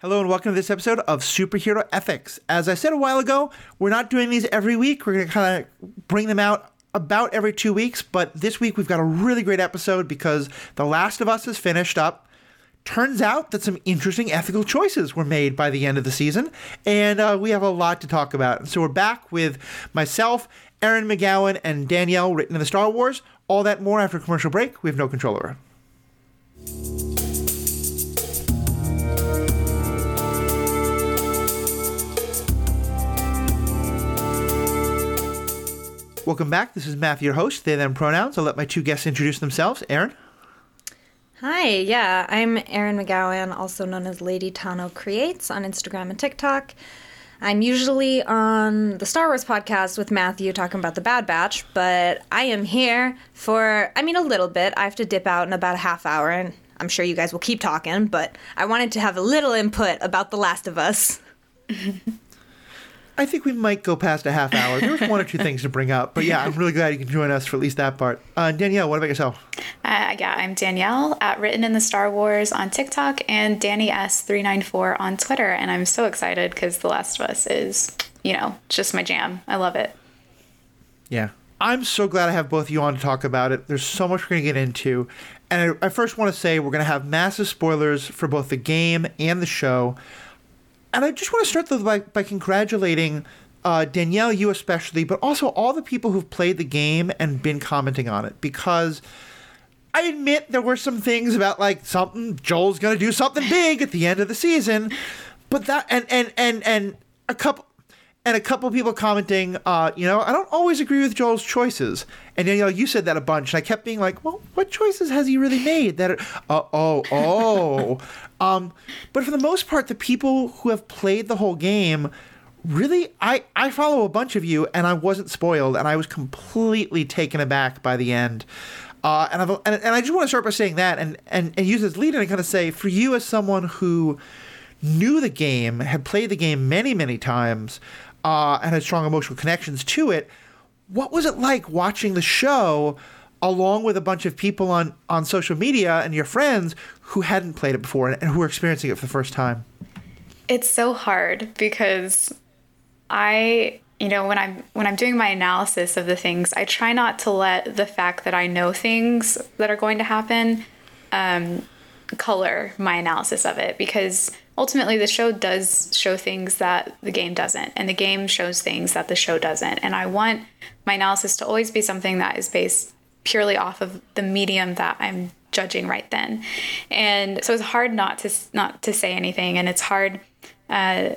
Hello and welcome to this episode of Superhero Ethics. As I said a while ago, we're not doing these every week. We're going to kind of bring them out about every two weeks, but this week we've got a really great episode because The Last of Us is finished up. Turns out that some interesting ethical choices were made by the end of the season, and uh, we have a lot to talk about. So we're back with myself, Erin McGowan, and Danielle, written in the Star Wars. All that more after commercial break. We have no control over. Welcome back. This is Matthew, your host. They, them pronouns. I'll let my two guests introduce themselves. Erin. Hi, yeah, I'm Erin McGowan, also known as Lady Tano Creates on Instagram and TikTok. I'm usually on the Star Wars podcast with Matthew talking about the Bad Batch, but I am here for, I mean, a little bit. I have to dip out in about a half hour, and I'm sure you guys will keep talking, but I wanted to have a little input about The Last of Us. I think we might go past a half hour. There's one or two things to bring up, but yeah, I'm really glad you can join us for at least that part. Uh, Danielle, what about yourself? Uh, yeah, I'm Danielle at Written in the Star Wars on TikTok and Danny S394 on Twitter. And I'm so excited because The Last of Us is, you know, just my jam. I love it. Yeah. I'm so glad I have both of you on to talk about it. There's so much we're going to get into. And I, I first want to say we're going to have massive spoilers for both the game and the show. And I just want to start though by, by congratulating uh, Danielle, you especially, but also all the people who've played the game and been commenting on it because I admit there were some things about like something Joel's gonna do something big at the end of the season, but that and and and and a couple and a couple people commenting, uh, you know, I don't always agree with Joel's choices. And Danielle, you said that a bunch, and I kept being like, well, what choices has he really made? That, uh, oh, oh. um, but for the most part, the people who have played the whole game, really, I, I follow a bunch of you, and I wasn't spoiled, and I was completely taken aback by the end. Uh, and, I've, and, and I just want to start by saying that, and, and, and use this lead in and kind of say, for you as someone who knew the game, had played the game many, many times, uh, and had strong emotional connections to it. What was it like watching the show along with a bunch of people on, on social media and your friends who hadn't played it before and, and who were experiencing it for the first time? It's so hard because I you know when i'm when i'm doing my analysis of the things i try not to let the fact that i know things that are going to happen um, color my analysis of it because ultimately the show does show things that the game doesn't and the game shows things that the show doesn't. And i want my analysis to always be something that is based purely off of the medium that i'm judging right then. And so it's hard not to not to say anything and it's hard uh,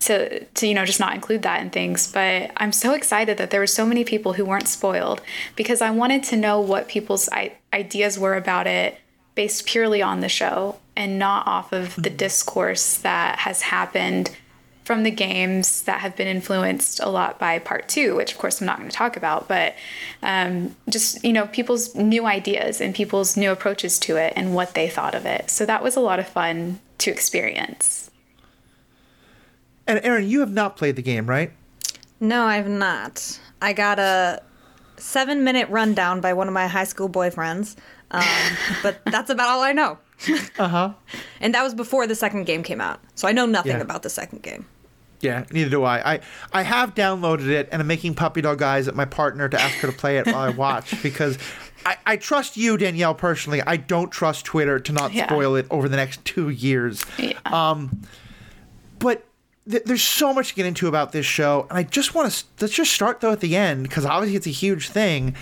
to to you know just not include that in things. But i'm so excited that there were so many people who weren't spoiled because i wanted to know what people's I- ideas were about it based purely on the show and not off of the discourse that has happened from the games that have been influenced a lot by part two, which of course I'm not going to talk about, but um, just, you know, people's new ideas and people's new approaches to it and what they thought of it. So that was a lot of fun to experience. And Erin, you have not played the game, right? No, I've not. I got a seven minute rundown by one of my high school boyfriends, um, but that's about all I know. Uh huh. And that was before the second game came out. So I know nothing Yeah. about the second game. Yeah, neither do I. I I have downloaded it and I'm making puppy dog eyes at my partner to ask her to play it while I watch because I, I trust you, Danielle, personally. I don't trust Twitter to not Yeah. spoil it over the next two years. Yeah. Um, but th- there's so much to get into about this show, and I just want to let's just start though at the end because obviously it's a huge thing.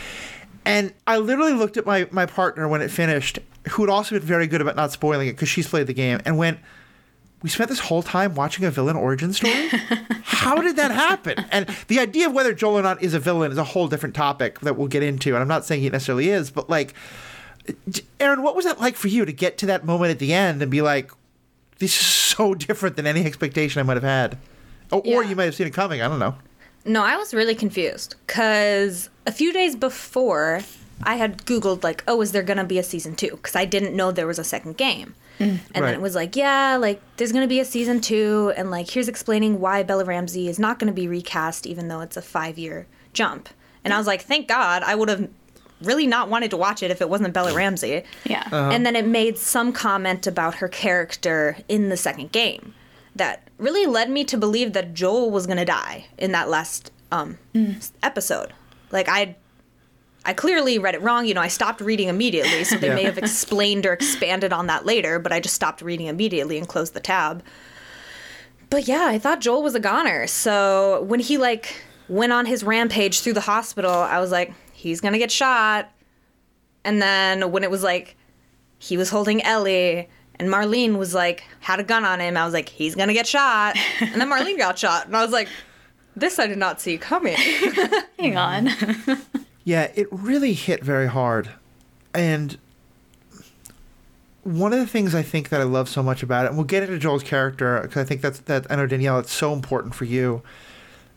And I literally looked at my my partner when it finished, who had also been very good about not spoiling it because she's played the game, and went, "We spent this whole time watching a villain origin story. How did that happen?" And the idea of whether Joel or not is a villain is a whole different topic that we'll get into. And I'm not saying he necessarily is, but like, Erin, what was that like for you to get to that moment at the end and be like, "This is so different than any expectation I might have had," or, or you might have seen it coming. I don't know. No, I was really confused because a few days before I had Googled, like, oh, is there going to be a season two? Because I didn't know there was a second game. Mm. And Right. then it was like, yeah, like, there's going to be a season two. And, like, here's explaining why Bella Ramsey is not going to be recast, even though it's a five year jump. And I was like, thank God, I would have really not wanted to watch it if it wasn't Bella Ramsey. Yeah. Uh-huh. And then it made some comment about her character in the second game that really led me to believe that Joel was going to die in that last um, mm. episode. Like I I clearly read it wrong. You know, I stopped reading immediately, so they Yeah. may have explained or expanded on that later, but I just stopped reading immediately and closed the tab. But yeah, I thought Joel was a goner. So when he like went on his rampage through the hospital, I was like, he's gonna get shot. And then when it was like he was holding Ellie and Marlene was like had a gun on him, I was like, he's gonna get shot. And then Marlene got shot, and I was like, this I did not see coming. Hang on. Yeah, it really hit very hard. And one of the things I think that I love so much about it, and we'll get into Joel's character because I think that's that I know Danielle, it's so important for you.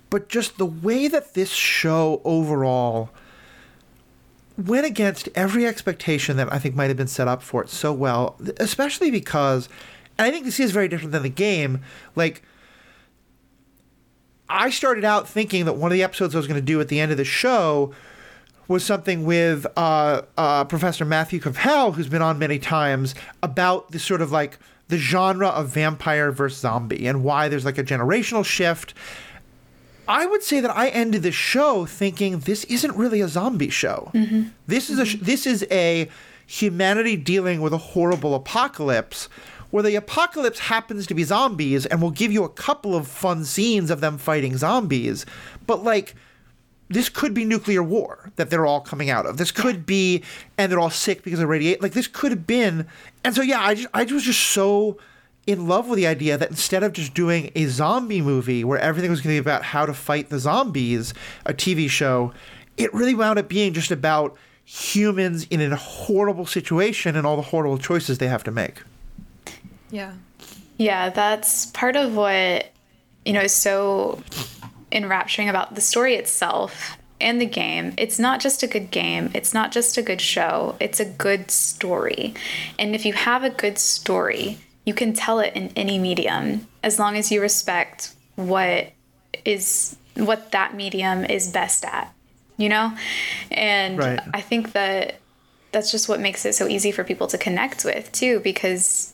But just the way that this show overall went against every expectation that I think might have been set up for it so well, especially because, and I think this is very different than the game. Like, I started out thinking that one of the episodes I was going to do at the end of the show was something with uh, uh, Professor Matthew Cavell, who's been on many times, about the sort of like the genre of vampire versus zombie and why there's like a generational shift. I would say that I ended the show thinking this isn't really a zombie show. This is a this is a humanity dealing with a horrible apocalypse where the apocalypse happens to be zombies and we'll give you a couple of fun scenes of them fighting zombies, but like this could be nuclear war that they're all coming out of. This could be, and they're all sick because of radiation. Like this could have been, and so yeah, I just I was just so in love with the idea that instead of just doing a zombie movie where everything was going to be about how to fight the zombies, a TV show, it really wound up being just about humans in a horrible situation and all the horrible choices they have to make. yeah. Yeah, that's part of what, you know, so enrapturing about the story itself and the game. It's not just a good game, it's not just a good show, it's a good story. And if you have a good story, you can tell it in any medium as long as you respect what is what that medium is best at, you know? And Right. I think that that's just what makes it so easy for people to connect with too because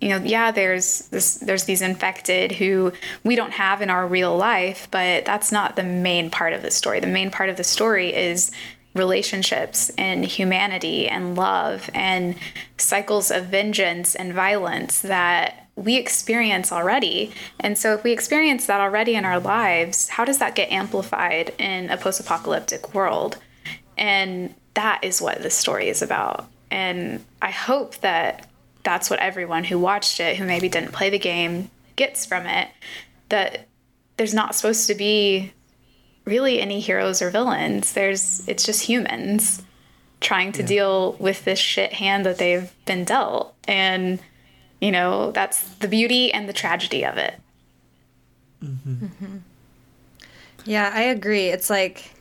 you know yeah there's this there's these infected who we don't have in our real life but that's not the main part of the story the main part of the story is relationships and humanity and love and cycles of vengeance and violence that we experience already. And so, if we experience that already in our lives, how does that get amplified in a post apocalyptic world? And that is what this story is about. And I hope that that's what everyone who watched it, who maybe didn't play the game, gets from it. That there's not supposed to be really any heroes or villains. There's it's just humans trying to deal with this shit hand that they've been dealt. And you know, that's the beauty and the tragedy of it. Mm-hmm. Mm-hmm. Yeah, I agree. It's like,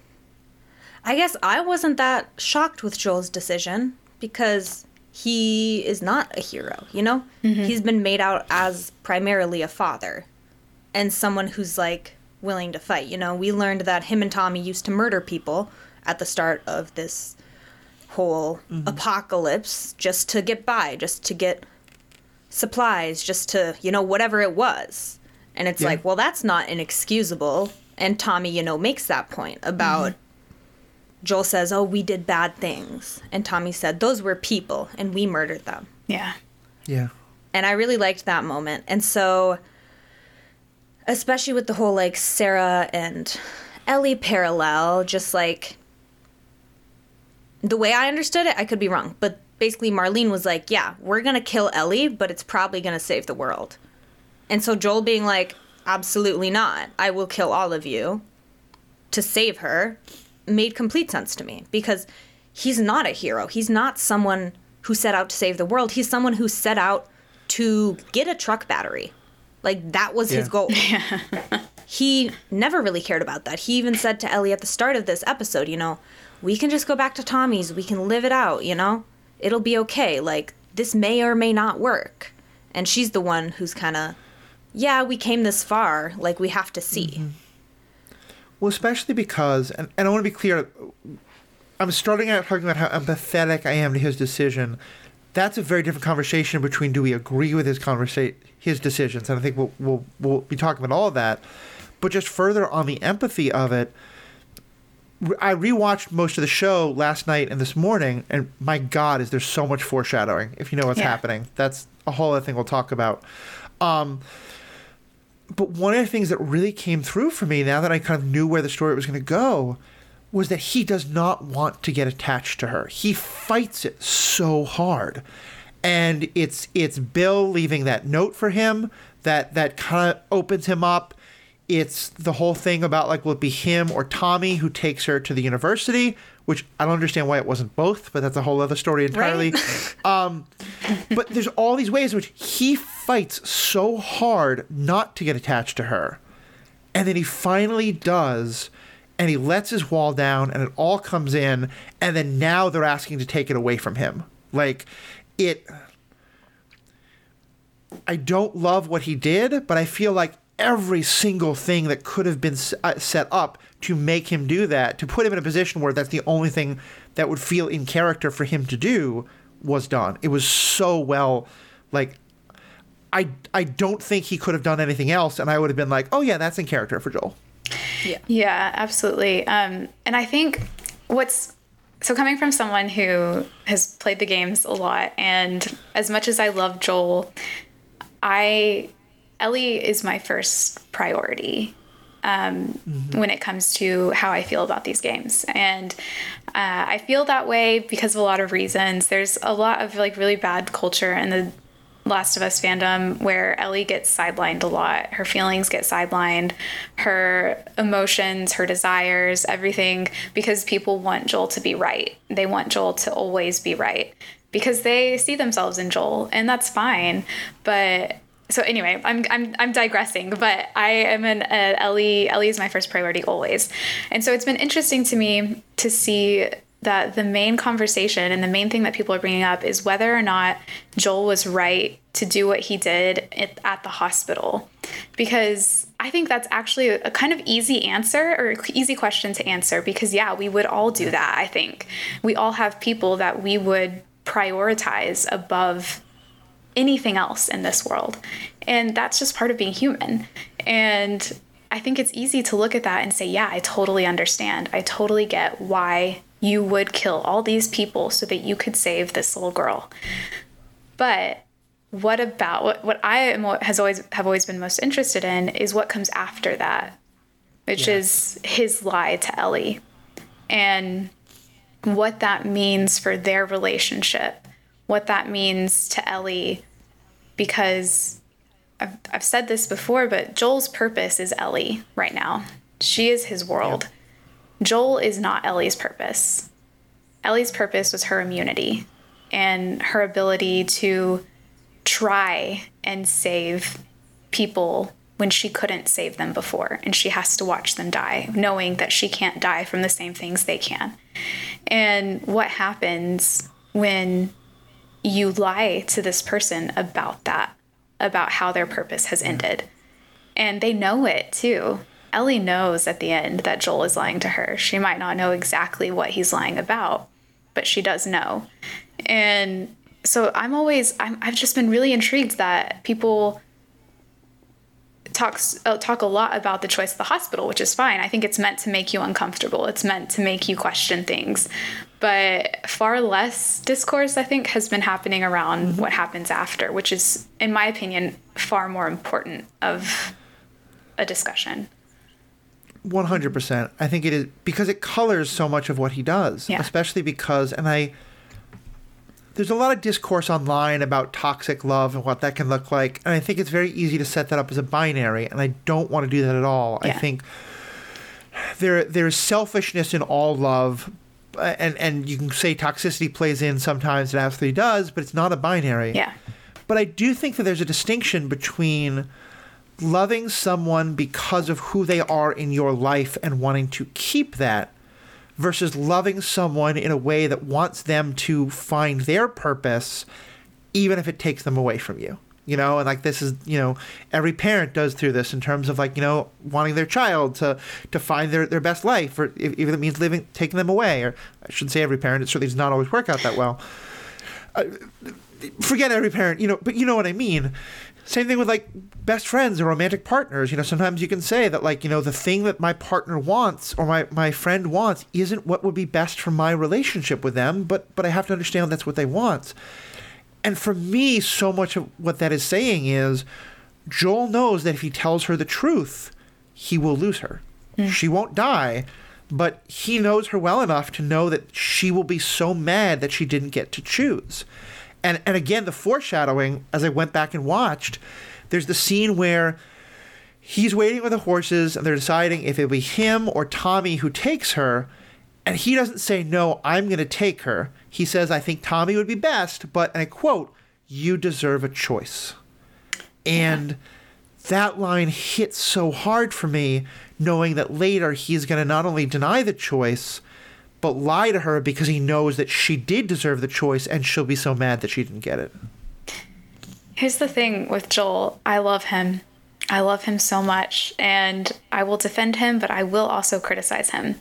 I guess I wasn't that shocked with Joel's decision because he is not a hero, you know? Mm-hmm. He's been made out as primarily a father and someone who's like willing to fight. You know, we learned that him and Tommy used to murder people at the start of this whole mm-hmm. apocalypse just to get by, just to get supplies, just to, you know, whatever it was. And it's Yeah. like, well, that's not inexcusable. And Tommy, you know, makes that point about mm-hmm. Joel says, oh, we did bad things. And Tommy said, those were people and we murdered them. Yeah. Yeah. And I really liked that moment. And so, especially with the whole like Sarah and Ellie parallel, just like the way I understood it, I could be wrong, but basically Marlene was like, yeah, we're going to kill Ellie, but it's probably going to save the world. And so Joel being like, absolutely not. I will kill all of you to save her made complete sense to me because he's not a hero. He's not someone who set out to save the world. He's someone who set out to get a truck battery. Like that was his goal. Yeah. he never really cared about that. He even said to Ellie at the start of this episode, you know, we can just go back to Tommy's. We can live it out, you know? It'll be okay. Like this may or may not work. And she's the one who's kind of yeah, we came this far. Like we have to see. Mm-hmm. Well, especially because, and, and I want to be clear, I'm starting out talking about how empathetic I am to his decision. That's a very different conversation between do we agree with his conversa- his decisions, and I think we'll, we'll we'll be talking about all of that. But just further on the empathy of it, I rewatched most of the show last night and this morning, and my God, is there so much foreshadowing? If you know what's Yeah. happening, that's a whole other thing we'll talk about. Um, but one of the things that really came through for me now that I kind of knew where the story was going to go was that he does not want to get attached to her. He fights it so hard. And it's it's Bill leaving that note for him that that kind of opens him up. It's the whole thing about like will it be him or Tommy who takes her to the university, which I don't understand why it wasn't both, but that's a whole other story entirely. um, but there's all these ways in which he fights so hard not to get attached to her. And then he finally does, and he lets his wall down, and it all comes in, and then now they're asking to take it away from him. Like, it. I don't love what he did, but I feel like every single thing that could have been uh, set up to make him do that, to put him in a position where that's the only thing that would feel in character for him to do, was done. It was so well, like, I I don't think he could have done anything else, and I would have been like, oh yeah, that's in character for Joel. Yeah, yeah, absolutely. Um, and I think what's so coming from someone who has played the games a lot, and as much as I love Joel, I Ellie is my first priority um, when it comes to how I feel about these games, and uh, I feel that way because of a lot of reasons. There's a lot of like really bad culture in the Last of Us fandom where Ellie gets sidelined a lot. Her feelings get sidelined, her emotions, her desires, everything, because people want Joel to be right. They want Joel to always be right because they see themselves in Joel, and that's fine. But so anyway, I'm I'm I'm digressing, but I am an uh, Ellie. Ellie is my first priority always, and so it's been interesting to me to see that the main conversation and the main thing that people are bringing up is whether or not Joel was right to do what he did at, at the hospital, because I think that's actually a kind of easy answer or easy question to answer. Because yeah, we would all do that. I think we all have people that we would prioritize above anything else in this world. And that's just part of being human. And I think it's easy to look at that and say, yeah, I totally understand. I totally get why you would kill all these people so that you could save this little girl. But what about what, what I am has always have always been most interested in is what comes after that, which Yeah. is his lie to Ellie. And what that means for their relationship, what that means to Ellie, because I've, I've said this before, but Joel's purpose is Ellie right now. She is his world. Joel is not Ellie's purpose. Ellie's purpose was her immunity and her ability to try and save people when she couldn't save them before and she has to watch them die knowing that she can't die from the same things they can and what happens when you lie to this person about that about how their purpose has ended and they know it too ellie knows at the end that joel is lying to her she might not know exactly what he's lying about but she does know and so i'm always I'm, i've just been really intrigued that people talks uh, talk a lot about the choice of the hospital, which is fine. I think it's meant to make you uncomfortable. It's meant to make you question things. But far less discourse, I think, has been happening around what happens after, which is, in my opinion, far more important of a discussion. One hundred percent. I think it is because it colors so much of what he does, Yeah. especially because, and I. There's a lot of discourse online about toxic love and what that can look like, and I think it's very easy to set that up as a binary, and I don't want to do that at all. I think there there's selfishness in all love, and and you can say toxicity plays in sometimes, it absolutely does, but it's not a binary. Yeah. But I do think that there's a distinction between loving someone because of who they are in your life and wanting to keep that versus loving someone in a way that wants them to find their purpose even if it takes them away from you. You know, and like this is, you know, every parent does through this in terms of like, you know, wanting their child to to find their, their best life, or if, if it means living taking them away, or I shouldn't say every parent. It certainly does not always work out that well. Uh, forget every parent, you know, but you know what I mean. Same thing with like best friends or romantic partners. You know, sometimes you can say that like, you know, the thing that my partner wants or my, my friend wants isn't what would be best for my relationship with them, but but I have to understand that's what they want. And for me, so much of what that is saying is Joel knows that if he tells her the truth, he will lose her. Mm. She won't die, but he knows her well enough to know that she will be so mad that she didn't get to choose. And and again, the foreshadowing as I went back and watched, there's the scene where he's waiting with the horses and they're deciding if it'll be him or Tommy who takes her. And he doesn't say, No, I'm going to take her. He says, I think Tommy would be best, but, and I quote, you deserve a choice. And yeah. that line hits so hard for me, knowing that later he's going to not only deny the choice, but lie to her because he knows that she did deserve the choice and she'll be so mad that she didn't get it. Here's the thing with Joel I love him. I love him so much and I will defend him, but I will also criticize him.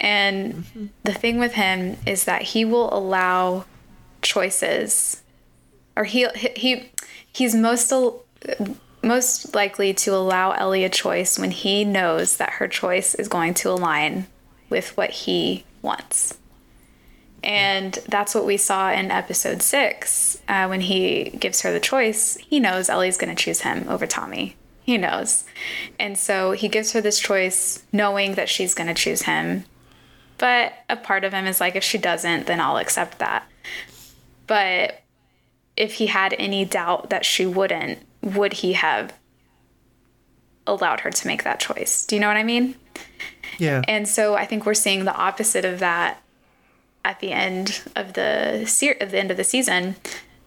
And mm-hmm. the thing with him is that he will allow choices or he he he's most most likely to allow Ellie a choice when he knows that her choice is going to align with what he wants. And that's what we saw in episode six uh, when he gives her the choice. He knows Ellie's going to choose him over Tommy. He knows. And so he gives her this choice knowing that she's going to choose him. But a part of him is like, if she doesn't, then I'll accept that. But if he had any doubt that she wouldn't, would he have allowed her to make that choice? Do you know what I mean? Yeah. And so I think we're seeing the opposite of that at the end of the se- at the end of the season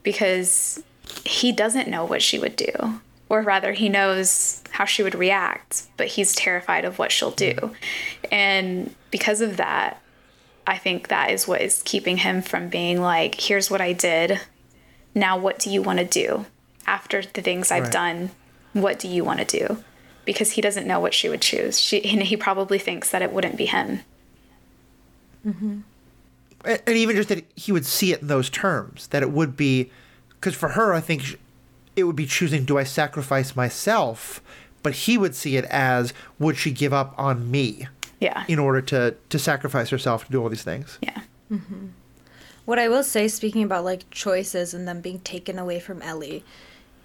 because he doesn't know what she would do or rather he knows how she would react but he's terrified of what she'll do and because of that i think that is what is keeping him from being like here's what i did now what do you want to do after the things i've right. done what do you want to do because he doesn't know what she would choose. She and he probably thinks that it wouldn't be him. Mm-hmm. And even just that he would see it in those terms, that it would be, because for her, I think it would be choosing: do I sacrifice myself? But he would see it as: would she give up on me? Yeah. In order to to sacrifice herself to do all these things. Yeah. Mm-hmm. What I will say, speaking about like choices and them being taken away from Ellie,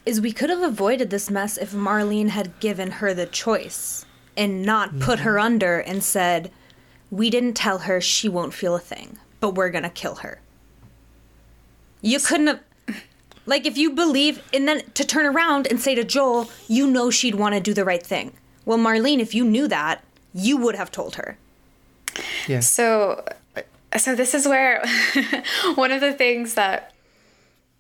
is we could have avoided this mess if Marlene had given her the choice and not mm-hmm. put her under and said, We didn't tell her she won't feel a thing, but we're gonna kill her. You couldn't have. Like, if you believe, and then to turn around and say to Joel, you know she'd want to do the right thing. Well, Marlene, if you knew that, you would have told her. Yeah. So, so this is where one of the things that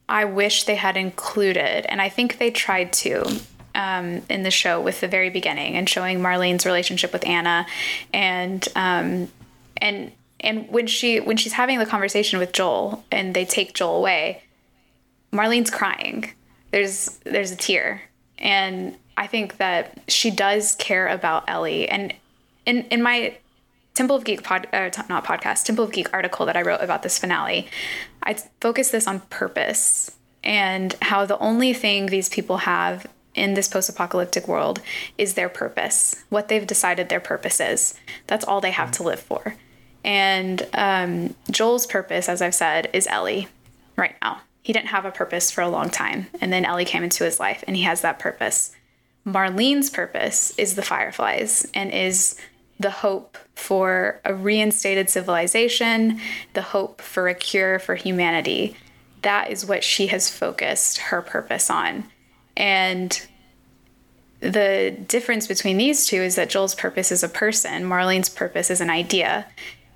I wish they had included, and I think they tried to um, in the show with the very beginning and showing Marlene's relationship with Anna, and um, and and when she when she's having the conversation with Joel and they take Joel away, Marlene's crying. There's there's a tear, and I think that she does care about Ellie. And in in my Temple of Geek pod, uh, not podcast, Temple of Geek article that I wrote about this finale, I focus this on purpose and how the only thing these people have in this post apocalyptic world is their purpose, what they've decided their purpose is. That's all they have to live for. And um, Joel's purpose, as I've said, is Ellie right now. He didn't have a purpose for a long time. And then Ellie came into his life and he has that purpose. Marlene's purpose is the Fireflies and is the hope for a reinstated civilization, the hope for a cure for humanity. That is what she has focused her purpose on. And the difference between these two is that Joel's purpose is a person, Marlene's purpose is an idea.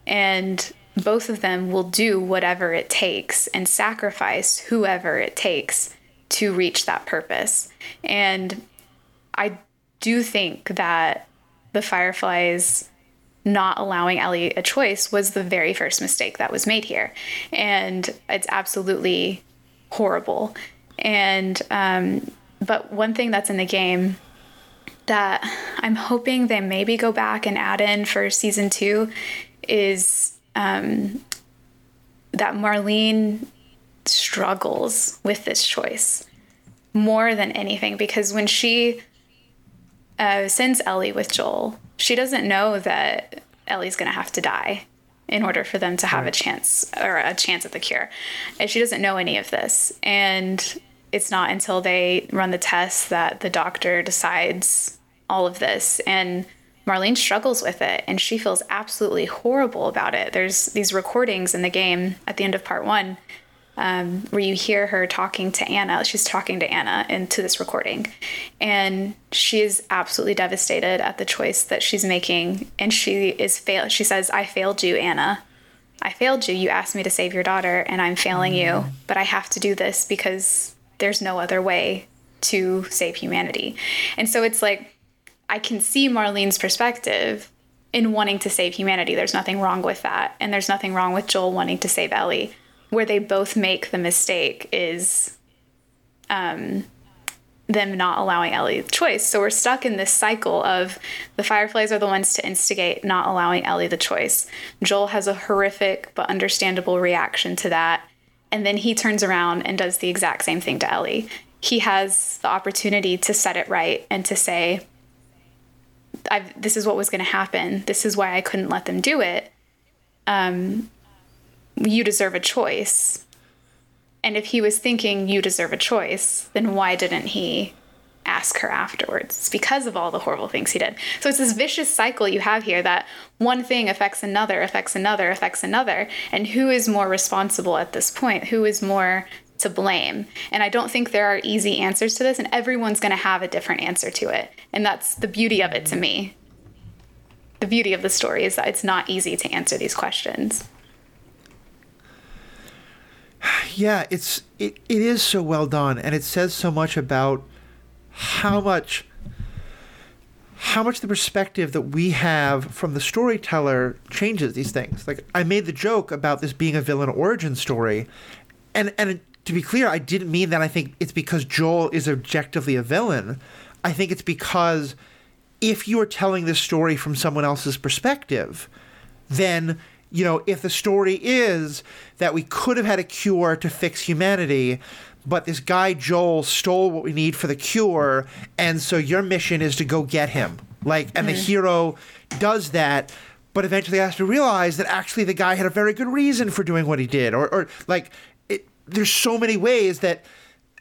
And both of them will do whatever it takes and sacrifice whoever it takes to reach that purpose. And I do think that the Fireflies not allowing Ellie a choice was the very first mistake that was made here. And it's absolutely horrible. And um, but one thing that's in the game that I'm hoping they maybe go back and add in for season two is um, that Marlene struggles with this choice more than anything because when she uh, sends Ellie with Joel, she doesn't know that Ellie's going to have to die in order for them to have a chance or a chance at the cure. And she doesn't know any of this. And it's not until they run the test that the doctor decides all of this. And Marlene struggles with it and she feels absolutely horrible about it. There's these recordings in the game at the end of part one um, where you hear her talking to Anna. She's talking to Anna into this recording. And she is absolutely devastated at the choice that she's making. And she is fail. She says, I failed you, Anna. I failed you. You asked me to save your daughter, and I'm failing you. But I have to do this because there's no other way to save humanity. And so it's like, I can see Marlene's perspective in wanting to save humanity. There's nothing wrong with that. And there's nothing wrong with Joel wanting to save Ellie where they both make the mistake is um, them not allowing Ellie the choice. So we're stuck in this cycle of the Fireflies are the ones to instigate not allowing Ellie the choice. Joel has a horrific but understandable reaction to that. And then he turns around and does the exact same thing to Ellie. He has the opportunity to set it right and to say, this is what was going to happen. This is why I couldn't let them do it. Um, you deserve a choice. And if he was thinking you deserve a choice, then why didn't he ask her afterwards? It's because of all the horrible things he did. So it's this vicious cycle you have here that one thing affects another, affects another, affects another. And who is more responsible at this point? Who is more to blame? And I don't think there are easy answers to this, and everyone's going to have a different answer to it. And that's the beauty of it to me. The beauty of the story is that it's not easy to answer these questions yeah, it's it, it is so well done, and it says so much about how much how much the perspective that we have from the storyteller changes these things. Like I made the joke about this being a villain origin story, and and to be clear, I didn't mean that. I think it's because Joel is objectively a villain. I think it's because if you are telling this story from someone else's perspective, then you know, if the story is that we could have had a cure to fix humanity, but this guy Joel stole what we need for the cure, and so your mission is to go get him. Like, and mm-hmm. the hero does that, but eventually has to realize that actually the guy had a very good reason for doing what he did, or, or like, there's so many ways that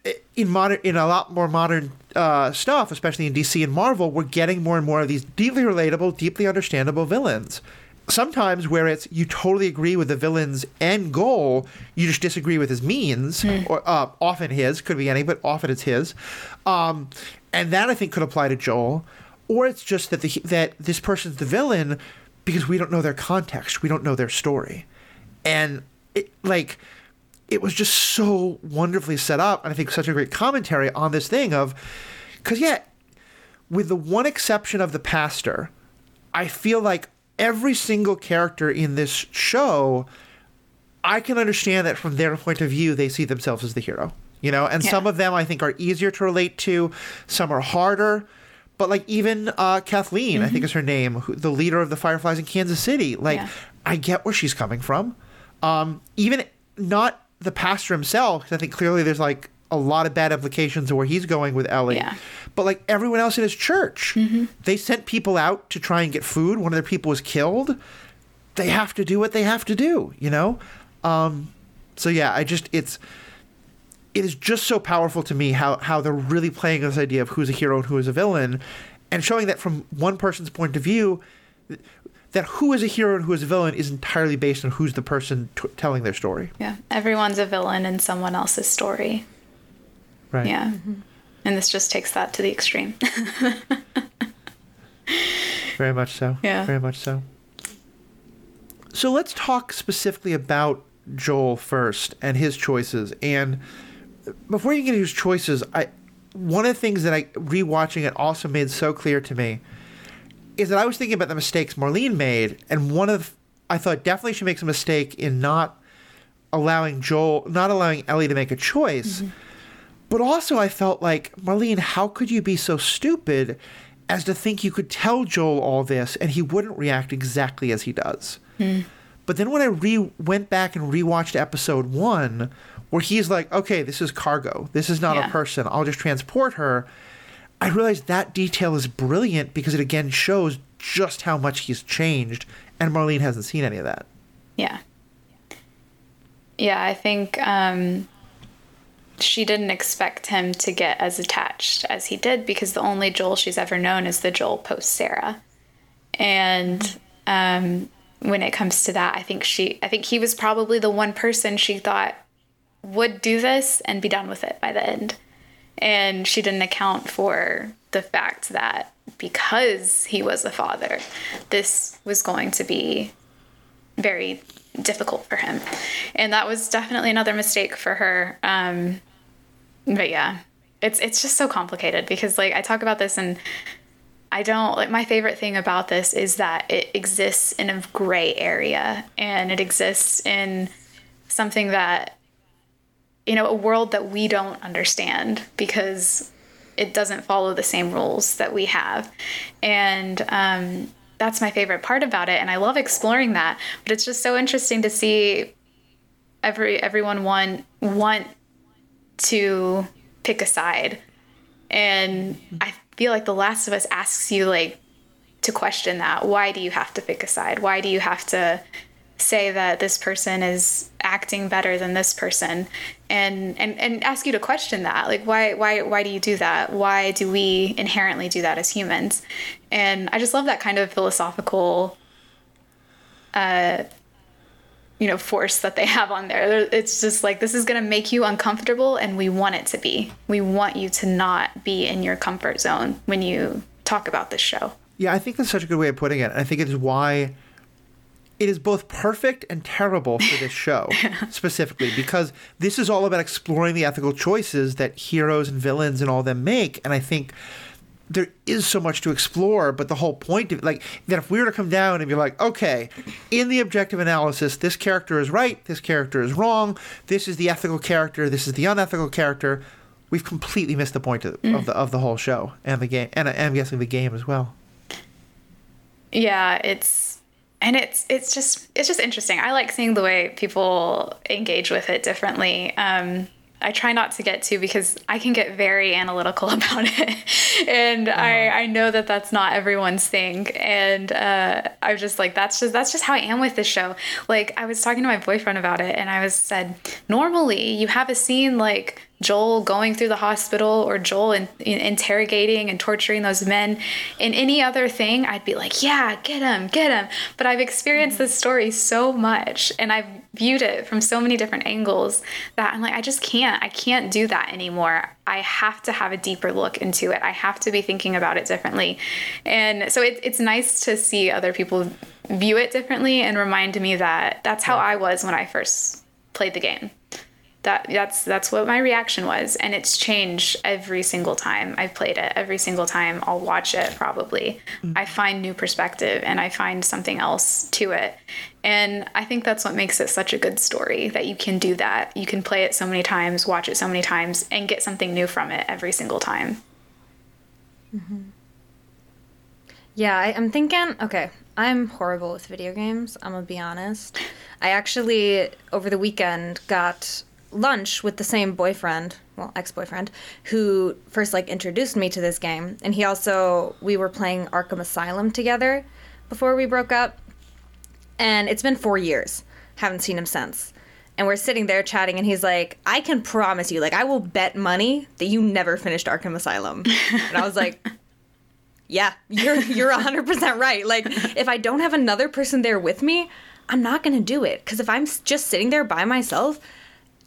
eh, in modern, in a lot more modern uh, stuff, especially in DC and Marvel, we're getting more and more of these deeply relatable, deeply understandable villains. Sometimes where it's you totally agree with the villain's end goal, you just disagree with his means, mm. or uh, often his could be any, but often it's his, um, and that I think could apply to Joel, or it's just that the that this person's the villain because we don't know their context, we don't know their story, and it, like it was just so wonderfully set up, and I think such a great commentary on this thing of because yeah, with the one exception of the pastor. I feel like every single character in this show, I can understand that from their point of view, they see themselves as the hero. You know, and yeah. some of them I think are easier to relate to, some are harder. But like even uh, Kathleen, mm-hmm. I think mm-hmm. is her name, who, the leader of the Fireflies in Kansas City. Like, yeah. I get where she's coming from. Um, even not the pastor himself, because I think clearly there's like a lot of bad implications of where he's going with Ellie. Yeah. But like everyone else in his church, mm-hmm. they sent people out to try and get food. One of their people was killed. They have to do what they have to do, you know? Um, so yeah, I just it's it is just so powerful to me how how they're really playing this idea of who's a hero and who is a villain, and showing that from one person's point of view, that who is a hero and who is a villain is entirely based on who's the person t- telling their story. Yeah, everyone's a villain in someone else's story. Right. Yeah. Mm-hmm. And this just takes that to the extreme. Very much so. Yeah. Very much so. So let's talk specifically about Joel first and his choices. And before you get to his choices, I one of the things that I rewatching it also made so clear to me is that I was thinking about the mistakes Marlene made, and one of I thought definitely she makes a mistake in not allowing Joel, not allowing Ellie to make a choice. Mm-hmm But also, I felt like, Marlene, how could you be so stupid as to think you could tell Joel all this and he wouldn't react exactly as he does? But then when I re- went back and rewatched episode one, where he's like, okay, this is cargo. This is not Yeah. a person. I'll just transport her. I realize that detail is brilliant because it again shows just how much he's changed. And Marlene hasn't seen any of that. Yeah. Yeah, I think um, she didn't expect him to get as attached as he did because the only Joel she's ever known is the Joel post Sarah. And um, when it comes to that, I think she, I think he was probably the one person she thought would do this and be done with it by the end. And she didn't account for the fact that because he was a father, this was going to be very difficult for him. And that was definitely another mistake for her. Um, but yeah, it's it's just so complicated because like I talk about this and I don't like my favorite thing about this is that it exists in a gray area and it exists in something that you know a world that we don't understand because it doesn't follow the same rules that we have. And um, that's my favorite part about it and i love exploring that but it's just so interesting to see every everyone want want to pick a side. And i feel like the last of us asks you like to question that. Why do you have to pick a side? Why do you have to say that this person is acting better than this person and and and ask you to question that. Like why why why do you do that? Why do we inherently do that as humans? And i just love that kind of philosophical uh you know force that they have on there. It's just like this is going to make you uncomfortable and we want it to be. We want you to not be in your comfort zone when you talk about this show. Yeah, I think that's such a good way of putting it. I think it is why it is both perfect and terrible for this show specifically because this is all about exploring the ethical choices that heroes and villains and all them make. And I think there is so much to explore, but the whole point of like that if we were to come down and be like, okay, in the objective analysis, this character is right, this character is wrong, this is the ethical character, this is the unethical character, we've completely missed the point of, of mm. the of the whole show and the game, and I'm guessing the game as well. yeah it's and it's it's just it's just interesting. I like seeing the way people engage with it differently. Um I try not to get to because I can get very analytical about it, and I I know that that's not everyone's thing, and uh, I'm just like that's just that's just how I am with this show. Like I was talking to my boyfriend about it, and I was said normally you have a scene like Joel going through the hospital or Joel in, in, interrogating and torturing those men. In any other thing, I'd be like, yeah, get him, get him. But I've experienced mm-hmm. this story so much and I've viewed it from so many different angles that I'm like, I just can't. I can't do that anymore. I have to have a deeper look into it. I have to be thinking about it differently. And so it, it's nice to see other people view it differently and remind me that that's how I was when I first played the game that that's that's what my reaction was. And it's changed every single time i've played it. Every single time i'll watch it probably. Mm. I find new perspective and i find something else to it. And i think that's what makes it such a good story that you can do that. You can play it so many times watch it so many times and get something new from it every single time. Mm-hmm. Yeah, I, I'm thinking, okay, I'm horrible with video games, I'm gonna be honest. I actually, over the weekend, got lunch with the same boyfriend, well, ex boyfriend, who first, like, introduced me to this game. And he also, we were playing Arkham Asylum together before we broke up. And it's been four years. Haven't seen him since. And we're sitting there chatting, and he's like, I can promise you, like, I will bet money that you never finished Arkham Asylum. And I was like, yeah, you're you're 100% right. Like if I don't have another person there with me, I'm not going to do it cuz if I'm just sitting there by myself,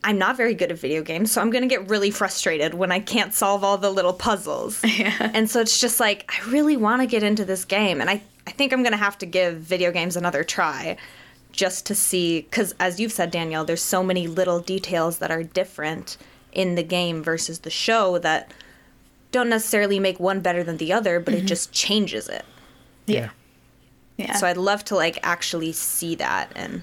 I'm not very good at video games, so I'm going to get really frustrated when I can't solve all the little puzzles. Yeah. And so it's just like I really want to get into this game and I I think I'm going to have to give video games another try just to see cuz as you've said Danielle, there's so many little details that are different in the game versus the show that don't necessarily make one better than the other, but it mm-hmm. just changes it. Yeah. yeah So I'd love to like actually see that and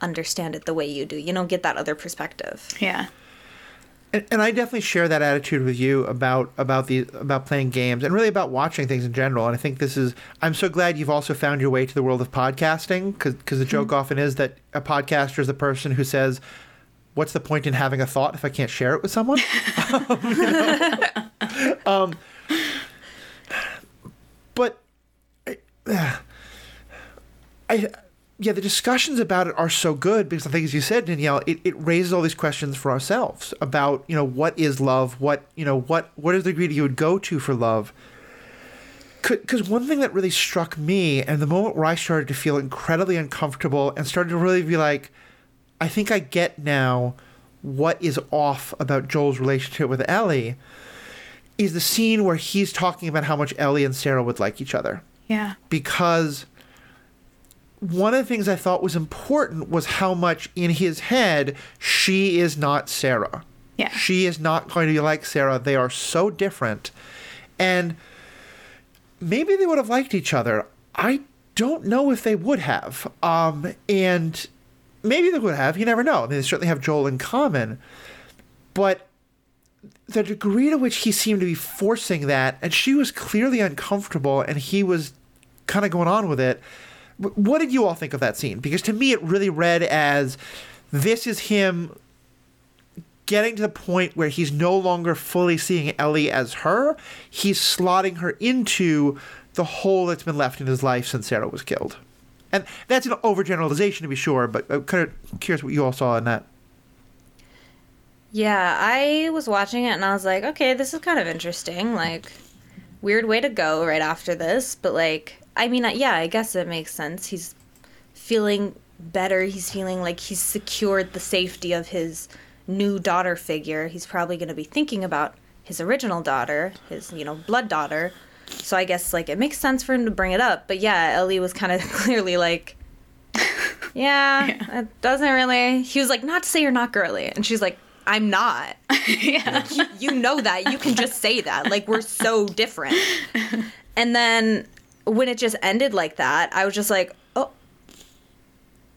understand it the way you do. You know, get that other perspective. yeah And, and I definitely share that attitude with you about about the about playing games and really about watching things in general. And I think this is I'm so glad you've also found your way to the world of podcasting because the joke mm-hmm. often is that a podcaster is the person who says, "What's the point in having a thought if I can't share it with someone?" um, but I, I yeah, the discussions about it are so good because I think, as you said, Danielle, it, it raises all these questions for ourselves about you know what is love, what you know what what is the degree that you would go to for love. Because one thing that really struck me, and the moment where I started to feel incredibly uncomfortable and started to really be like, I think I get now what is off about Joel's relationship with Ellie, is the scene where he's talking about how much Ellie and Sarah would like each other. Yeah. Because one of the things I thought was important was how much in his head she is not Sarah. Yeah. She is not going to be like Sarah. They are so different. And maybe they would have liked each other. I don't know if they would have. Um, and maybe they would have. You never know. I mean, they certainly have Joel in common. But the degree to which he seemed to be forcing that, and she was clearly uncomfortable, and he was kind of going on with it what did you all think of that scene? Because to me, it really read as this is him getting to the point where he's no longer fully seeing Ellie as her. He's slotting her into the hole that's been left in his life since Sarah was killed. And that's an overgeneralization to be sure, but I'm kind of curious what you all saw in that. Yeah, I was watching it and I was like, okay, this is kind of interesting. Like, weird way to go right after this, but like, I mean, yeah, I guess it makes sense. He's feeling better. He's feeling like he's secured the safety of his new daughter figure. He's probably going to be thinking about his original daughter, his, you know, blood daughter. So I guess like it makes sense for him to bring it up. But yeah, Ellie was kind of clearly like yeah, yeah, it doesn't really. He was like, not to say you're not girly. And she's like, I'm not. yeah. You, you know that. You can just say that. Like, we're so different. And then when it just ended like that, I was just like, oh,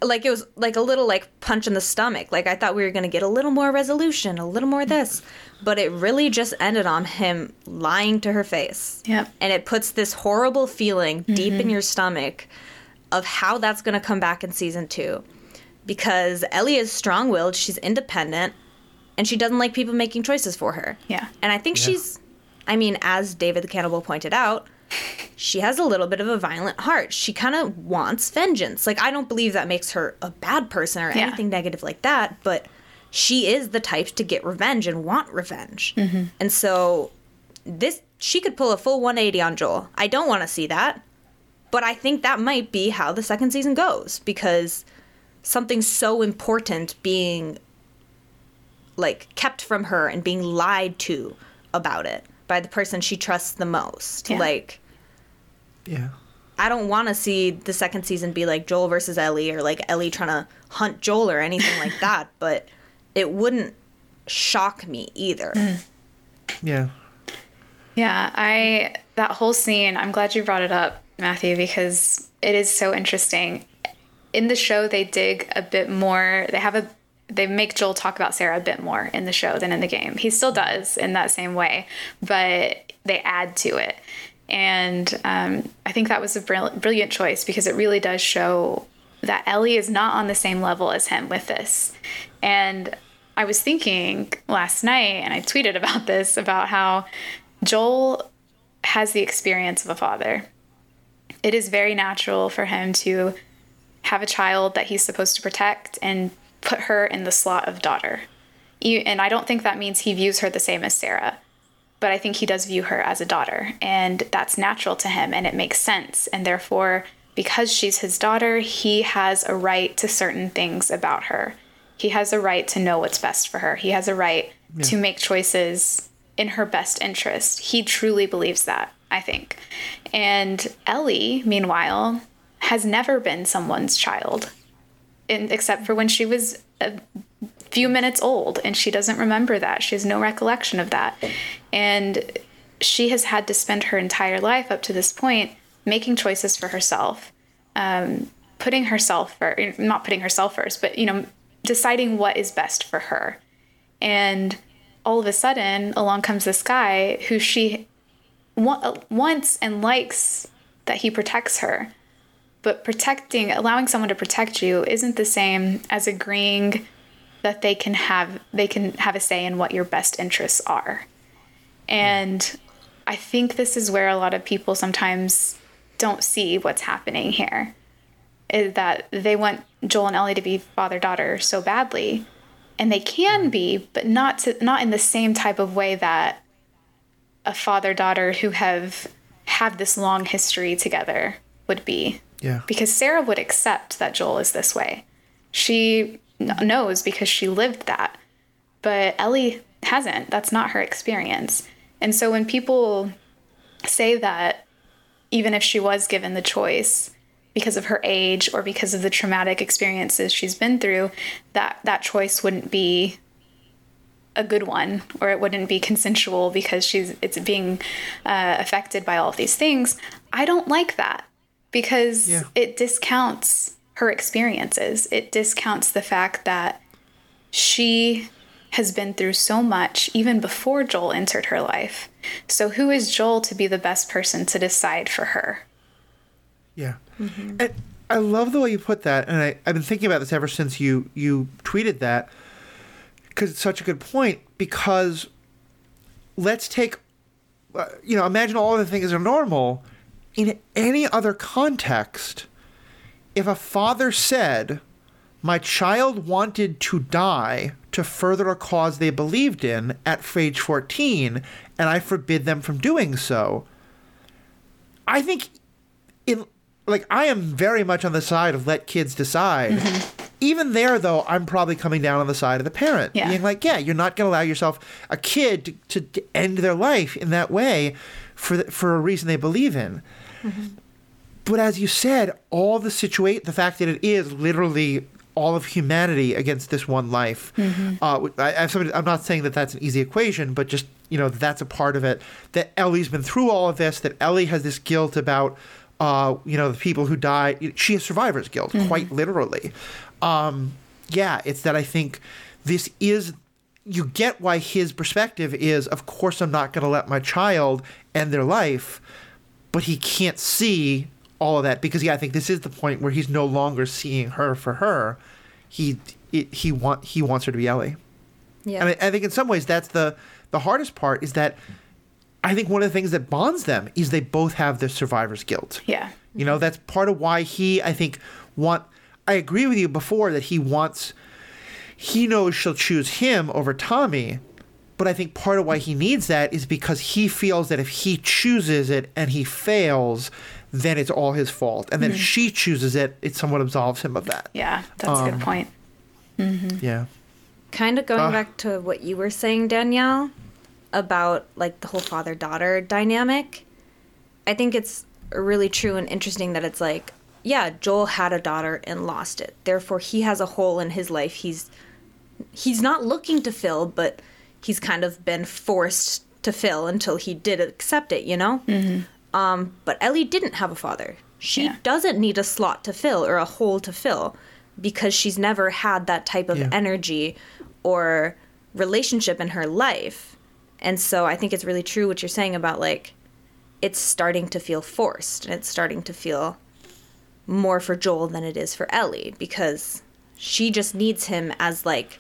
like it was like a little like punch in the stomach. Like I thought we were gonna get a little more resolution, a little more this, but it really just ended on him lying to her face. Yeah, and it puts this horrible feeling mm-hmm. deep in mm-hmm. your stomach of how that's gonna come back in season two, because Ellie is strong-willed, she's independent, and she doesn't like people making choices for her. Yeah, and I think yeah. she's. I mean, as David the Cannibal pointed out, she has a little bit of a violent heart. She kind of wants vengeance. Like, I don't believe that makes her a bad person or yeah. anything negative like that, but she is the type to get revenge and want revenge. Mm-hmm. And so, this, she could pull a full 180 on Joel. I don't want to see that, but I think that might be how the second season goes because something so important being like kept from her and being lied to about it by the person she trusts the most. Yeah. Like yeah. I don't want to see the second season be like Joel versus Ellie or like Ellie trying to hunt Joel or anything like that, but it wouldn't shock me either. Mm. Yeah. Yeah, I that whole scene, I'm glad you brought it up, Matthew, because it is so interesting. In the show they dig a bit more. They have a they make Joel talk about Sarah a bit more in the show than in the game. He still does in that same way, but they add to it. And um, I think that was a brilliant choice because it really does show that Ellie is not on the same level as him with this. And I was thinking last night, and I tweeted about this about how Joel has the experience of a father. It is very natural for him to have a child that he's supposed to protect and put her in the slot of daughter. And I don't think that means he views her the same as Sarah but I think he does view her as a daughter, and that's natural to him and it makes sense. And therefore, because she's his daughter, he has a right to certain things about her. He has a right to know what's best for her. He has a right yeah. to make choices in her best interest. He truly believes that, I think. And Ellie, meanwhile, has never been someone's child, in, except for when she was a few minutes old and she doesn't remember that. She has no recollection of that. And she has had to spend her entire life up to this point making choices for herself, um, putting herself first, not putting herself first, but, you know, deciding what is best for her. And all of a sudden, along comes this guy who she wa- wants and likes that he protects her. But protecting, allowing someone to protect you isn't the same as agreeing that they can have they can have a say in what your best interests are. And I think this is where a lot of people sometimes don't see what's happening here. Is that they want Joel and Ellie to be father daughter so badly, and they can be, but not to, not in the same type of way that a father daughter who have had this long history together would be. Yeah. Because Sarah would accept that Joel is this way. She knows because she lived that. But Ellie hasn't. That's not her experience. And so when people say that even if she was given the choice because of her age or because of the traumatic experiences she's been through, that that choice wouldn't be a good one or it wouldn't be consensual because she's it's being uh, affected by all of these things. I don't like that because Yeah. it discounts her experiences. It discounts the fact that she has been through so much even before Joel entered her life. So who is Joel to be the best person to decide for her? Yeah. And I love the way you put that. And I, I've been thinking about this ever since you, you tweeted that because it's such a good point. Because let's take, uh, you know, imagine all the things are normal. In any other context, if a father said, my child wanted to die to further a cause they believed in at age 14, and I forbid them from doing so, I think in like I am very much on the side of let kids decide. Mm-hmm. Even there, though, I'm probably coming down on the side of the parent, Yeah. being like, "Yeah, you're not going to allow yourself a kid to, to, to end their life in that way for the, for a reason they believe in." Mm-hmm. But as you said, all the situate the fact that it is literally all of humanity against this one life. Uh, I, I'm not saying that that's an easy equation, but just you know that's a part of it. That Ellie's been through all of this. That Ellie has this guilt about uh, you know the people who died. She has survivor's guilt, quite literally. Um, yeah, it's that I think this is. You get why his perspective is. Of course, I'm not going to let my child end their life but he can't see all of that because yeah, I think this is the point where he's no longer seeing her for her. He it, he want he wants her to be Ellie, Yeah. and I, I think in some ways that's the the hardest part is that I think one of the things that bonds them is they both have the survivor's guilt. Yeah. You know, that's part of why he, I think, want. I agree with you before that he wants. He knows she'll choose him over Tommy, but I think part of why he needs that is because he feels that if he chooses it and he fails, then it's all his fault, and then if she chooses it, it somewhat absolves him of that. Yeah, that's a Um, good point. Yeah. kind of going Ah. back to what you were saying, Danielle, about like the whole father daughter dynamic. I think it's really true and interesting that it's like, yeah, Joel had a daughter and lost it. Therefore, he has a hole in his life. He's he's not looking to fill, but he's kind of been forced to fill until he did accept it. You know. Um, but Ellie didn't have a father. She Yeah. doesn't need a slot to fill or a hole to fill because she's never had that type of Yeah. energy or relationship in her life. And so I think it's really true what you're saying about like it's starting to feel forced and it's starting to feel more for Joel than it is for Ellie because she just needs him as like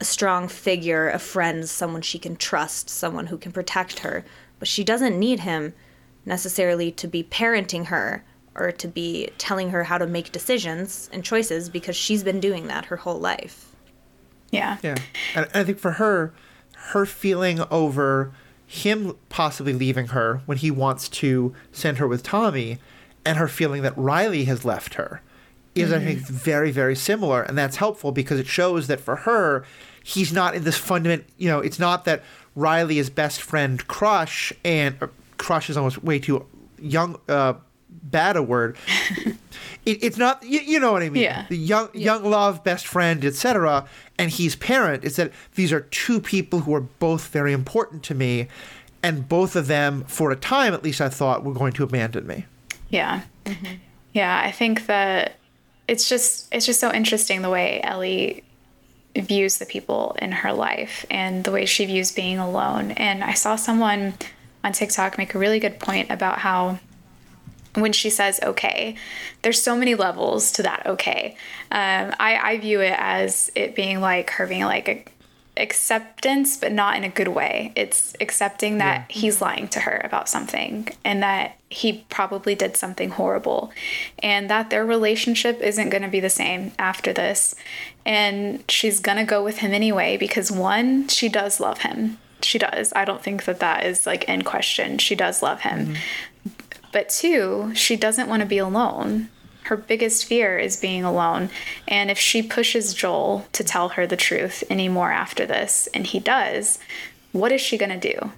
a strong figure, a friend, someone she can trust, someone who can protect her. But she doesn't need him necessarily to be parenting her or to be telling her how to make decisions and choices because she's been doing that her whole life. Yeah. Yeah, and I think for her, her feeling over him possibly leaving her when he wants to send her with Tommy, and her feeling that Riley has left her, is I think mm-hmm. very very similar, and that's helpful because it shows that for her, he's not in this fundament. You know, it's not that Riley is best friend crush, and crush is almost way too young. Uh, bad a word it, it's not you, you know what i mean Yeah. the young young love best friend etc and he's parent it's that these are two people who are both very important to me and both of them for a time at least i thought were going to abandon me Yeah. Yeah, I think that it's just it's just so interesting the way Ellie views the people in her life and the way she views being alone. And I saw someone on TikTok make a really good point about how when she says okay, there's so many levels to that okay. Um, I, I view it as it being like her being like a, acceptance, but not in a good way. It's accepting that yeah. he's lying to her about something and that he probably did something horrible and that their relationship isn't going to be the same after this. And she's going to go with him anyway because one, she does love him. She does. I don't think that that is like in question. She does love him. Mm-hmm. But two, she doesn't want to be alone her biggest fear is being alone. And if she pushes Joel to tell her the truth anymore after this, and he does, what is she going to do?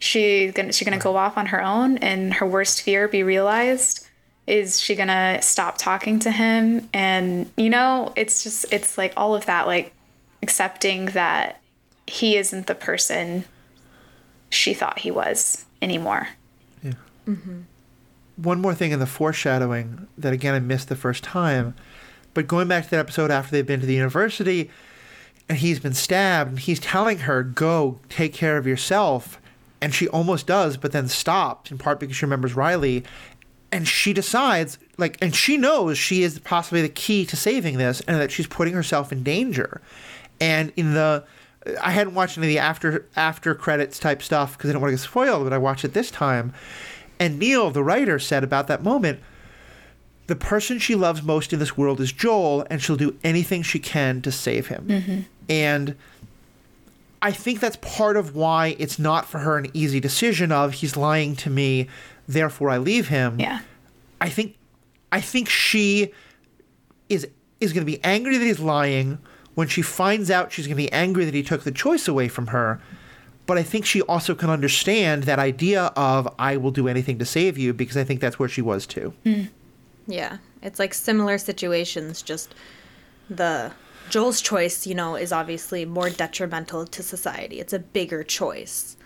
She gonna she gonna go off on her own and her worst fear be realized? Is she gonna stop talking to him? And you know, it's just it's like all of that, like accepting that he isn't the person she thought he was anymore. Yeah. Mm-hmm one more thing in the foreshadowing that again I missed the first time, but going back to that episode after they've been to the university and he's been stabbed and he's telling her, Go take care of yourself. And she almost does, but then stops, in part because she remembers Riley. And she decides, like, and she knows she is possibly the key to saving this and that she's putting herself in danger. And in the, I hadn't watched any of the after after credits type stuff because I didn't want to get spoiled, but I watched it this time. And Neil, the writer, said about that moment the person she loves most in this world is Joel, and she'll do anything she can to save him. Mm-hmm. And I think that's part of why it's not for her an easy decision of he's lying to me, therefore I leave him. Yeah. I think I think she is is going to be angry that he's lying. When she finds out, she's going to be angry that he took the choice away from her but I think she also can understand that idea of I will do anything to save you because I think that's where she was too. Mm. Yeah, it's like similar situations. Just the Joel's choice, you know, is obviously more detrimental to society. It's a bigger choice.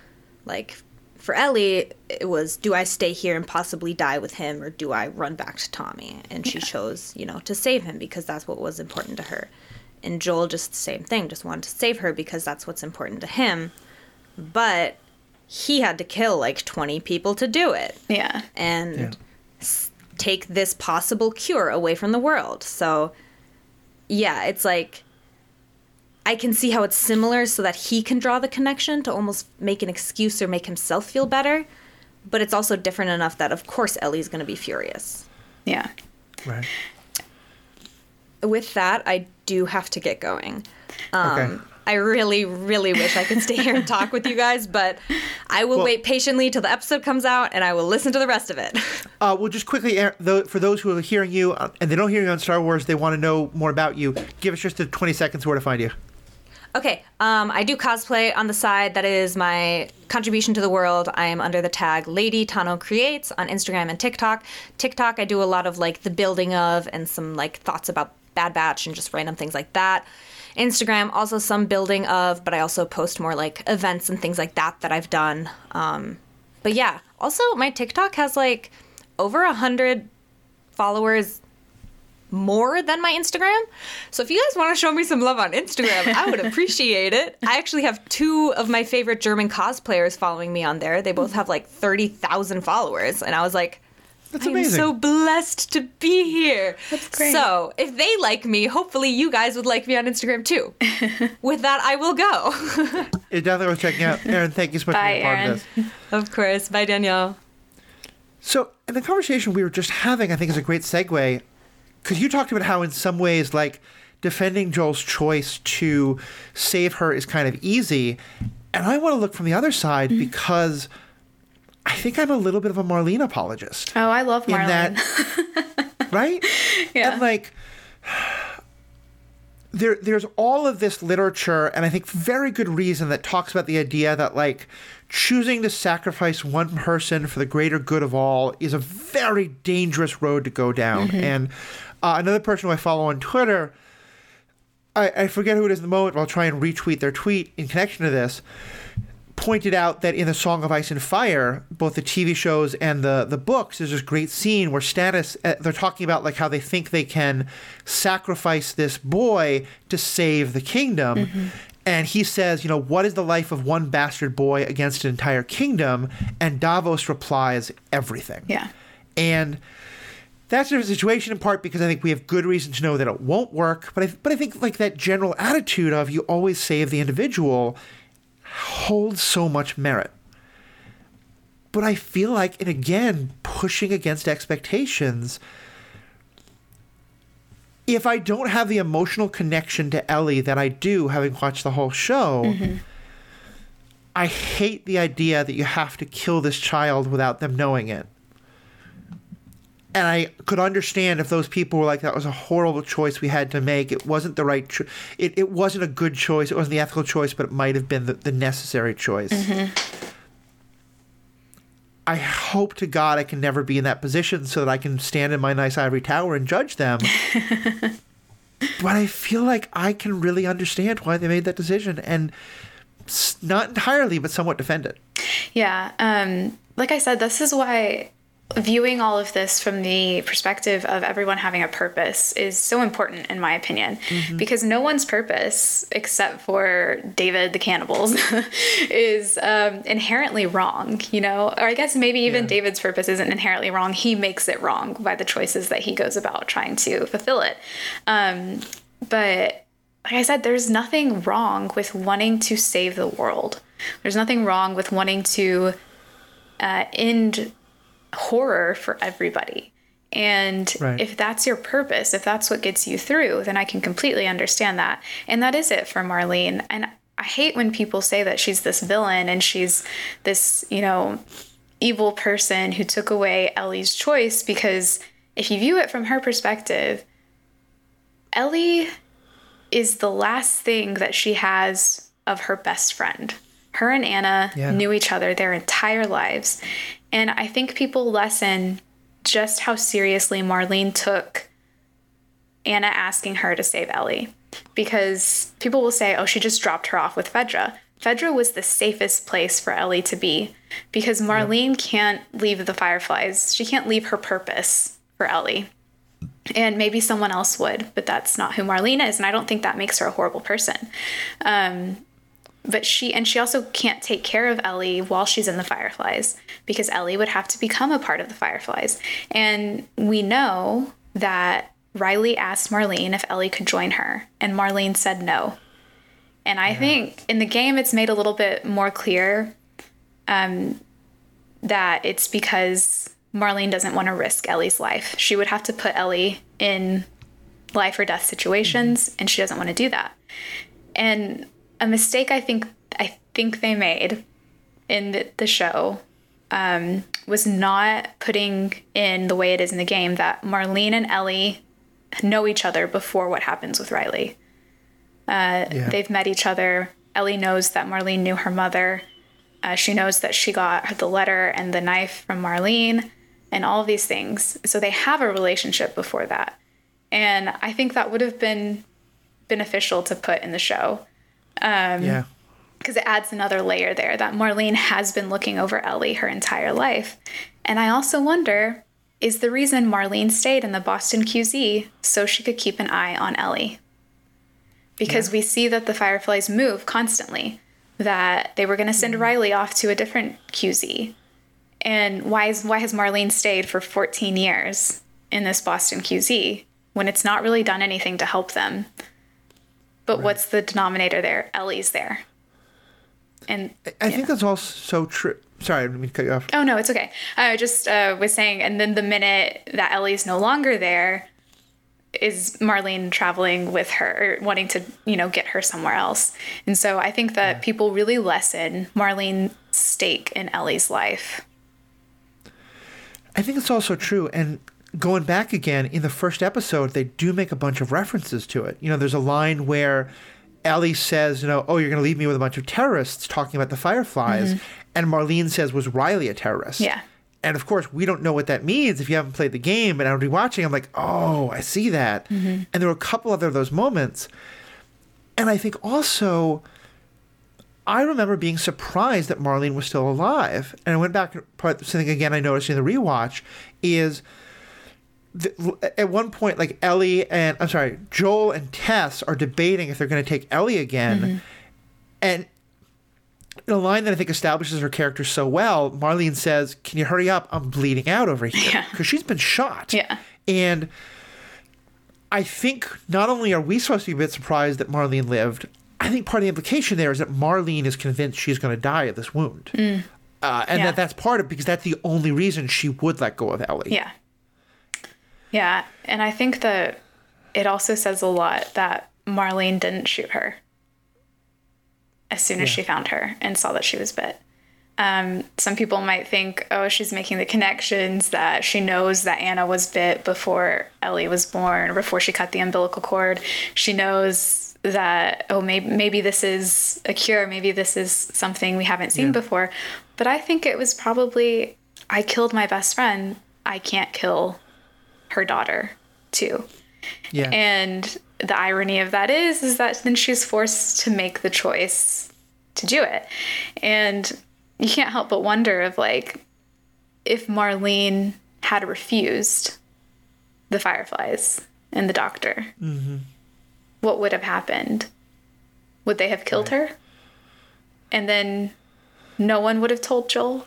Like for Ellie, it was do I stay here and possibly die with him or do I run back to Tommy? And she yeah. chose, you know, to save him because that's what was important to her. And Joel just the same thing, just wanted to save her because that's what's important to him but he had to kill like 20 people to do it. Yeah. And yeah. S- take this possible cure away from the world. So, yeah, it's like I can see how it's similar so that he can draw the connection to almost make an excuse or make himself feel better. But it's also different enough that, of course, Ellie's going to be furious. Yeah. Right. With that, I do have to get going. Um, okay. I really, really wish I could stay here and talk with you guys, but I will well, wait patiently till the episode comes out and I will listen to the rest of it. Uh, well, just quickly, for those who are hearing you uh, and they don't hear you on Star Wars, they want to know more about you. Give us just a 20 seconds where to find you. Okay, um, I do cosplay on the side. That is my contribution to the world. I am under the tag Lady Tano Creates on Instagram and TikTok. TikTok, I do a lot of like the building of and some like thoughts about Bad Batch and just random things like that. Instagram, also some building of, but I also post more like events and things like that that I've done. Um, but yeah, also my TikTok has like over a hundred followers more than my Instagram. So if you guys want to show me some love on Instagram, I would appreciate it. I actually have two of my favorite German cosplayers following me on there. They both have like 30,000 followers. And I was like, that's I'm so blessed to be here. That's great. So, if they like me, hopefully you guys would like me on Instagram too. With that, I will go. it definitely worth checking out. Erin, thank you so much Bye, for being part of this. Of course. Bye, Danielle. So, in the conversation we were just having, I think is a great segue, because you talked about how, in some ways, like defending Joel's choice to save her is kind of easy. And I want to look from the other side mm-hmm. because I think I'm a little bit of a Marlene apologist. Oh, I love Marlene. That, right? Yeah. And like there there's all of this literature and I think very good reason that talks about the idea that like choosing to sacrifice one person for the greater good of all is a very dangerous road to go down. Mm-hmm. And uh, another person who I follow on Twitter, I, I forget who it is in the moment, but I'll try and retweet their tweet in connection to this pointed out that in the Song of Ice and Fire, both the TV shows and the the books, there's this great scene where Stannis uh, they're talking about like how they think they can sacrifice this boy to save the kingdom. And he says, you know, what is the life of one bastard boy against an entire kingdom? And Davos replies, everything. Yeah. And that's a situation in part because I think we have good reason to know that it won't work. But I, but I think like that general attitude of you always save the individual holds so much merit. But I feel like, and again, pushing against expectations. If I don't have the emotional connection to Ellie that I do having watched the whole show, mm-hmm. I hate the idea that you have to kill this child without them knowing it and I could understand if those people were like, "That was a horrible choice we had to make. It wasn't the right. Cho- it it wasn't a good choice. It wasn't the ethical choice, but it might have been the, the necessary choice." I hope to God I can never be in that position so that I can stand in my nice ivory tower and judge them. but I feel like I can really understand why they made that decision and not entirely, but somewhat defend it. Yeah. Um, like I said, this is why viewing all of this from the perspective of everyone having a purpose is so important, in my opinion, because no one's purpose, except for David the cannibals, is um, inherently wrong, you know? Or I guess maybe even Yeah. David's purpose isn't inherently wrong. He makes it wrong by the choices that he goes about trying to fulfill it. Um, but like I said, there's nothing wrong with wanting to save the world. There's nothing wrong with wanting to uh, end horror for everybody. And Right. if that's your purpose, if that's what gets you through, then I can completely understand that. And that is it for Marlene. And I hate when people say that she's this villain and she's this, you know, evil person who took away Ellie's choice because if you view it from her perspective, Ellie is the last thing that she has of her best friend. Her and Anna Yeah. knew each other their entire lives. And I think people lessen just how seriously Marlene took Anna asking her to save Ellie. Because people will say, oh, she just dropped her off with Fedra. Fedra was the safest place for Ellie to be because Marlene can't leave the Fireflies. She can't leave her purpose for Ellie and maybe someone else would, but that's not who Marlene is, and I don't think that makes her a horrible person. Um, but she and she also can't take care of Ellie while she's in the Fireflies because Ellie would have to become a part of the Fireflies, and we know that Riley asked Marlene if Ellie could join her, and Marlene said no. And I think in the game it's made a little bit more clear um, that it's because Marlene doesn't want to risk Ellie's life. She would have to put Ellie in life or death situations, and she doesn't want to do that. And a mistake I think I think they made in the, the show um, was not putting in the way it is in the game that Marlene and Ellie know each other before what happens with Riley. Uh, Yeah. They've met each other. Ellie knows that Marlene knew her mother. Uh, she knows that she got the letter and the knife from Marlene and all of these things. So they have a relationship before that. And I think that would have been beneficial to put in the show Um, yeah. because it adds another layer there that Marlene has been looking over Ellie her entire life. And I also wonder is the reason Marlene stayed in the Boston QZ so she could keep an eye on Ellie? Because we see that the Fireflies move constantly, that they were going to send mm-hmm. Riley off to a different QZ. And why, is, why has Marlene stayed for 14 years in this Boston QZ when it's not really done anything to help them? But what's the denominator there? Ellie's there. And I think that's all so true. Sorry, I didn't mean to cut you off. oh no, it's okay. I just uh, was saying, and then the minute that Ellie's no longer there, is Marlene traveling with her, or wanting to, you know, get her somewhere else. And so I think that people really lessen Marlene's stake in Ellie's life. I think it's also true. And going back again, in the first episode, they do make a bunch of references to it. You know, there's a line where Ellie says, you know, oh, you're going to leave me with a bunch of terrorists talking about the Fireflies. Mm-hmm. And Marlene says, was Riley a terrorist? Yeah. And of course, we don't know what that means if you haven't played the game. And I'm rewatching, I'm like, oh, I see that. Mm-hmm. And there were a couple other of those moments. And I think also, I remember being surprised that Marlene was still alive. And I went back, part something again I noticed in the rewatch is the, at one point, like Ellie and I'm sorry, Joel and Tess are debating if they're going to take Ellie again. Mm-hmm. And in a line that I think establishes her character so well, Marlene says, Can you hurry up? I'm bleeding out over here. Yeah. Because she's been shot. Yeah. And I think not only are we supposed to be a bit surprised that Marlene lived, I think part of the implication there is that Marlene is convinced she's going to die of this wound. Uh, and Mm. Yeah. that that's part of because that's the only reason she would let go of Ellie. Yeah. Yeah. And I think that it also says a lot that Marlene didn't shoot her as soon as Yeah. she found her and saw that she was bit. Um, some people might think, oh, she's making the connections that she knows that Anna was bit before Ellie was born, before she cut the umbilical cord. She knows that, oh, maybe, maybe this is a cure, maybe this is something we haven't seen Yeah. before. But I think it was probably, I killed my best friend. I can't kill her daughter, too. Yeah. And the irony of that is, is that then she's forced to make the choice to do it. And you can't help but wonder of like, if Marlene had refused the fireflies and the doctor, mm-hmm. what would have happened? Would they have killed her? And then no one would have told Joel?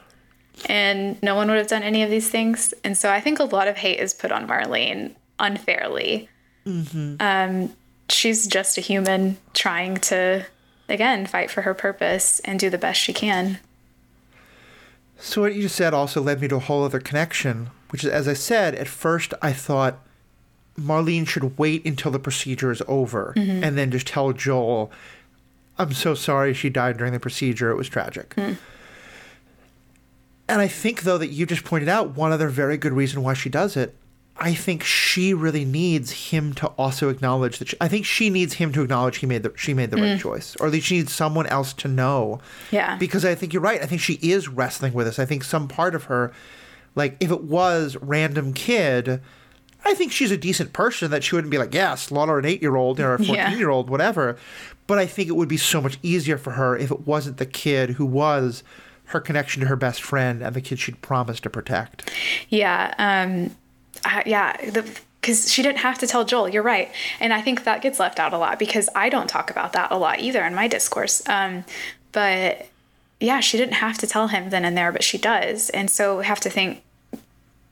And no one would have done any of these things. And so I think a lot of hate is put on Marlene unfairly. Mm-hmm. Um, she's just a human trying to, again, fight for her purpose and do the best she can. So what you just said also led me to a whole other connection, which is, as I said, at first I thought Marlene should wait until the procedure is over mm-hmm. and then just tell Joel, I'm so sorry she died during the procedure. It was tragic. Mm. And I think, though, that you just pointed out one other very good reason why she does it. I think she really needs him to also acknowledge that. She, I think she needs him to acknowledge he made the she made the right mm. choice, or at least she needs someone else to know. Yeah. Because I think you're right. I think she is wrestling with this. I think some part of her, like if it was random kid, I think she's a decent person that she wouldn't be like, yeah, slaughter an eight year old or a Yeah. fourteen year old, whatever. But I think it would be so much easier for her if it wasn't the kid who was her connection to her best friend and the kid she'd promised to protect. Yeah. Um, yeah. Because she didn't have to tell Joel. You're right. And I think that gets left out a lot because I don't talk about that a lot either in my discourse. Um, but yeah, she didn't have to tell him then and there, but she does. And so we have to think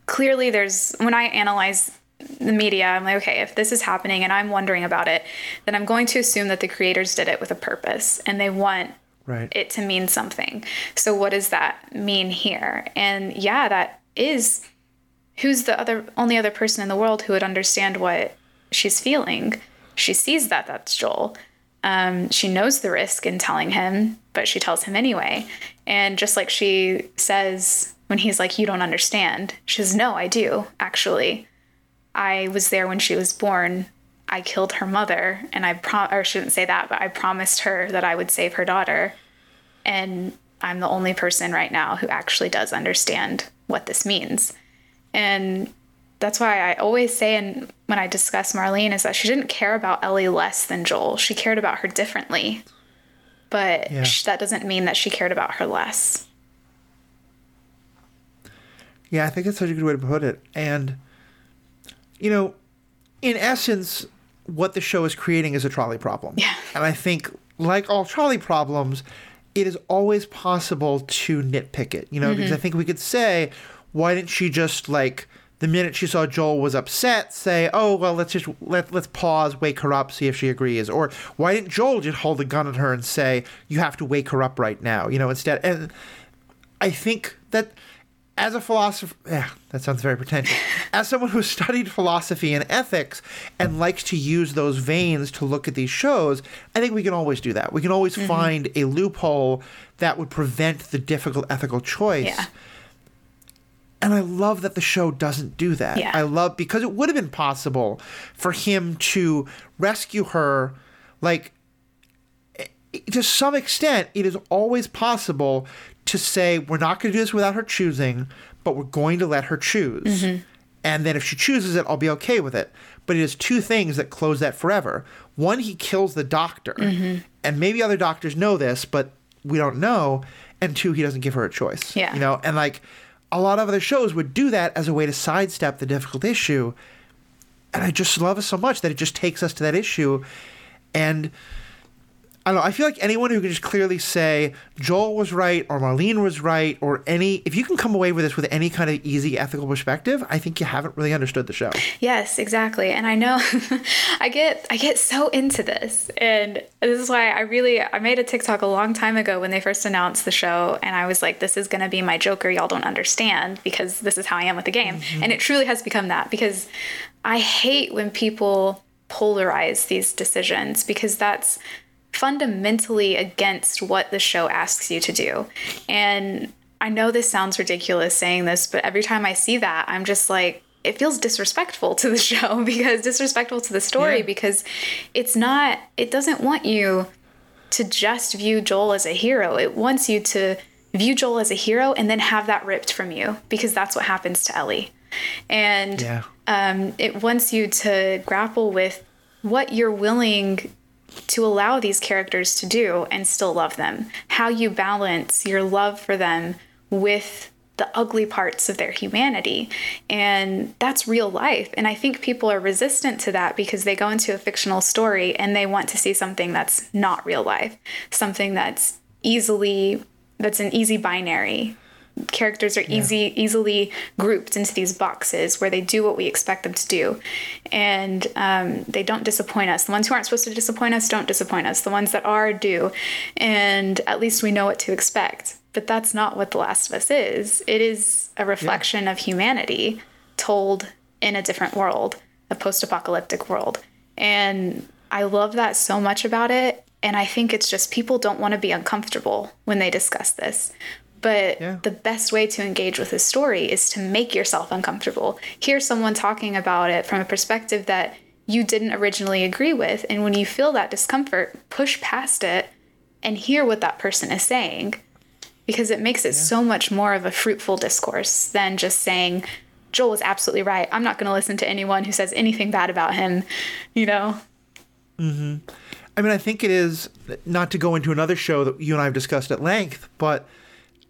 clearly there's, when I analyze the media, I'm like, okay, if this is happening and I'm wondering about it, then I'm going to assume that the creators did it with a purpose and they want Right. it to mean something. So what does that mean here? And yeah, that is who's the other only other person in the world who would understand what she's feeling. She sees that that's Joel. Um, she knows the risk in telling him, but she tells him anyway. And just like she says when he's like, "You don't understand," she says, "No, I do actually. I was there when she was born." I killed her mother, and I prom or shouldn't say that, but I promised her that I would save her daughter. And I'm the only person right now who actually does understand what this means. And that's why I always say, and when I discuss Marlene, is that she didn't care about Ellie less than Joel. She cared about her differently, but Yeah. sh- that doesn't mean that she cared about her less. Yeah, I think that's such a good way to put it. And, you know, in essence, what the show is creating is a trolley problem. Yeah. And I think, like all trolley problems, it is always possible to nitpick it, you know, because mm-hmm. I think we could say, why didn't she just, like, the minute she saw Joel was upset, say, "Oh well, let's just let let's pause, wake her up, see if she agrees." Or why didn't Joel just hold the gun at her and say, "You have to wake her up right now"? You know, instead. And I think that as a philosopher, yeah, that sounds very pretentious. as someone who studied philosophy and ethics and likes to use those veins to look at these shows, I think we can always do that. We can always mm-hmm. find a loophole that would prevent the difficult ethical choice. Yeah. And I love that the show doesn't do that. Yeah. I love because it would have been possible for him to rescue her like eh, to some extent, it is always possible to say, we're not going to do this without her choosing, but we're going to let her choose. Mm-hmm. And then if she chooses it, I'll be okay with it. But it is two things that close that forever. One, he kills the doctor. Mm-hmm. And maybe other doctors know this, but we don't know, and two, he doesn't give her a choice. Yeah. You know, and like a lot of other shows would do that as a way to sidestep the difficult issue. And I just love it so much that it just takes us to that issue. And I don't know. I feel like anyone who can just clearly say Joel was right or Marlene was right or any, if you can come away with this with any kind of easy ethical perspective, I think you haven't really understood the show. Yes, exactly. And I know I get I get so into this. And this is why I really I made a TikTok a long time ago when they first announced the show and I was like this is going to be my Joker y'all don't understand because this is how I am with the game. Mm-hmm. And it truly has become that because I hate when people polarize these decisions because that's fundamentally against what the show asks you to do. And I know this sounds ridiculous saying this, but every time I see that, I'm just like, it feels disrespectful to the show because disrespectful to the story Yeah. because it's not, it doesn't want you to just view Joel as a hero. It wants you to view Joel as a hero and then have that ripped from you because that's what happens to Ellie. And Yeah. um, it wants you to grapple with what you're willing to allow these characters to do and still love them. How you balance your love for them with the ugly parts of their humanity. And that's real life. And I think people are resistant to that because they go into a fictional story and they want to see something that's not real life, something that's easily that's an easy binary characters are easy easily grouped into these boxes where they do what we expect them to do. And um, they don't disappoint us. The ones who aren't supposed to disappoint us don't disappoint us. The ones that are do. And at least we know what to expect. But that's not what the last of us is. It is a reflection of humanity told in a different world a post-apocalyptic world. And i love that so much about it. And i think it's just people don't want to be uncomfortable when they discuss this but Yeah. the best way to engage with a story is to make yourself uncomfortable. Hear someone talking about it from a perspective that you didn't originally agree with. And when you feel that discomfort, push past it and hear what that person is saying. Because it makes it so much more of a fruitful discourse than just saying, Joel is absolutely right. I'm not going to listen to anyone who says anything bad about him, you know? Hmm. I mean, I think it is not to go into another show that you and I have discussed at length, but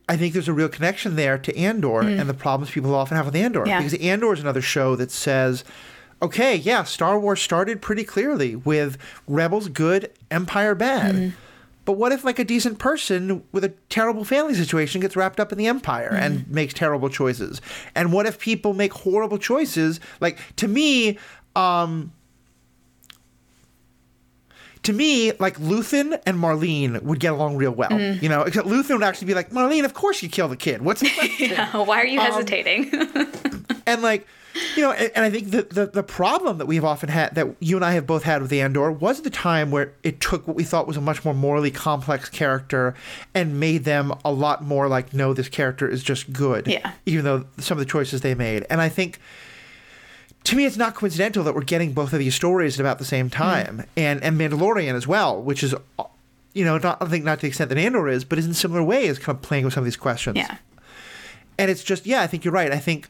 I think there's a real connection there to Andor hmm. and the problems people often have with Andor. Yeah. Because Andor is another show that says, okay, yeah, Star Wars started pretty clearly with Rebels good, Empire bad. Hmm. But what if, like, a decent person with a terrible family situation gets wrapped up in the Empire hmm. and makes terrible choices? And what if people make horrible choices? Like, to me, um, to me, like Luthen and Marlene would get along real well. Mm. You know, except Luthen would actually be like, Marlene, of course you kill the kid. What's the question? Why are you um, hesitating? and like, you know, and, and I think the, the the problem that we've often had that you and I have both had with Andor was the time where it took what we thought was a much more morally complex character and made them a lot more like, no, this character is just good. Yeah. Even though some of the choices they made. And I think to me, it's not coincidental that we're getting both of these stories at about the same hmm. time, and and Mandalorian as well, which is, you know, not I think not to the extent that Andor is, but is in similar ways, kind of playing with some of these questions. yeah. And it's just, yeah, I think you're right. I think,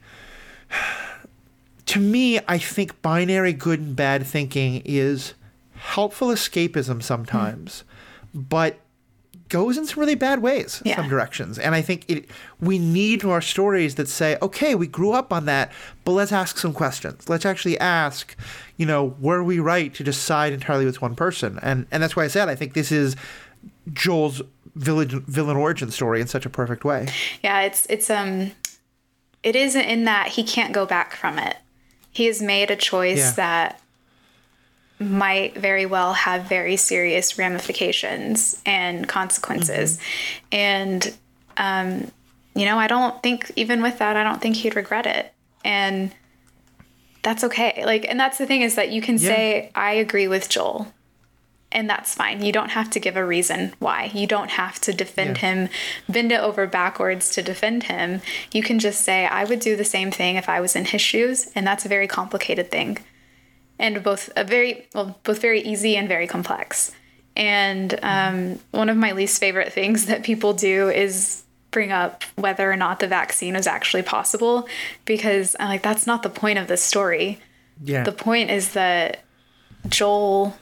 to me, I think binary good and bad thinking is helpful escapism hmm. sometimes, but goes in some really bad ways, Yeah. some directions. And I think it, we need more stories that say, okay, we grew up on that, but let's ask some questions. Let's actually ask, you know, were we right to decide entirely with one person? And and that's why I said I think this is Joel's villain villain origin story in such a perfect way. Yeah, it's it's um it is in that he can't go back from it. He has made a choice Yeah. that might very well have very serious ramifications and consequences. And um you know, I don't think even with that, I don't think he'd regret it. And that's okay. Like and that's the thing is that you can Yeah. say I agree with Joel and that's fine. You don't have to give a reason why. You don't have to defend Yeah. him, bend it over backwards to defend him. You can just say, I would do the same thing if I was in his shoes, and that's a very complicated thing. And both a very well, both very easy and very complex. And um, one of my least favorite things that people do is bring up whether or not the vaccine is actually possible, because I'm like, that's not the point of this story. Yeah. The point is that Joel,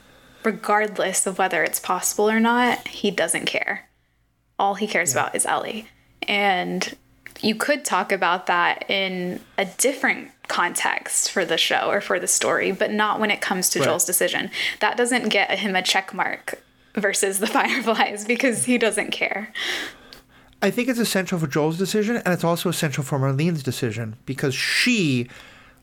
regardless of whether it's possible or not, he doesn't care. all he cares about is Ellie. And you could talk about that in a different context for the show or for the story, but not when it comes to Right. Joel's decision. That doesn't get him a check mark versus the Fireflies because he doesn't care. I think it's essential for Joel's decision, and it's also essential for Marlene's decision because she,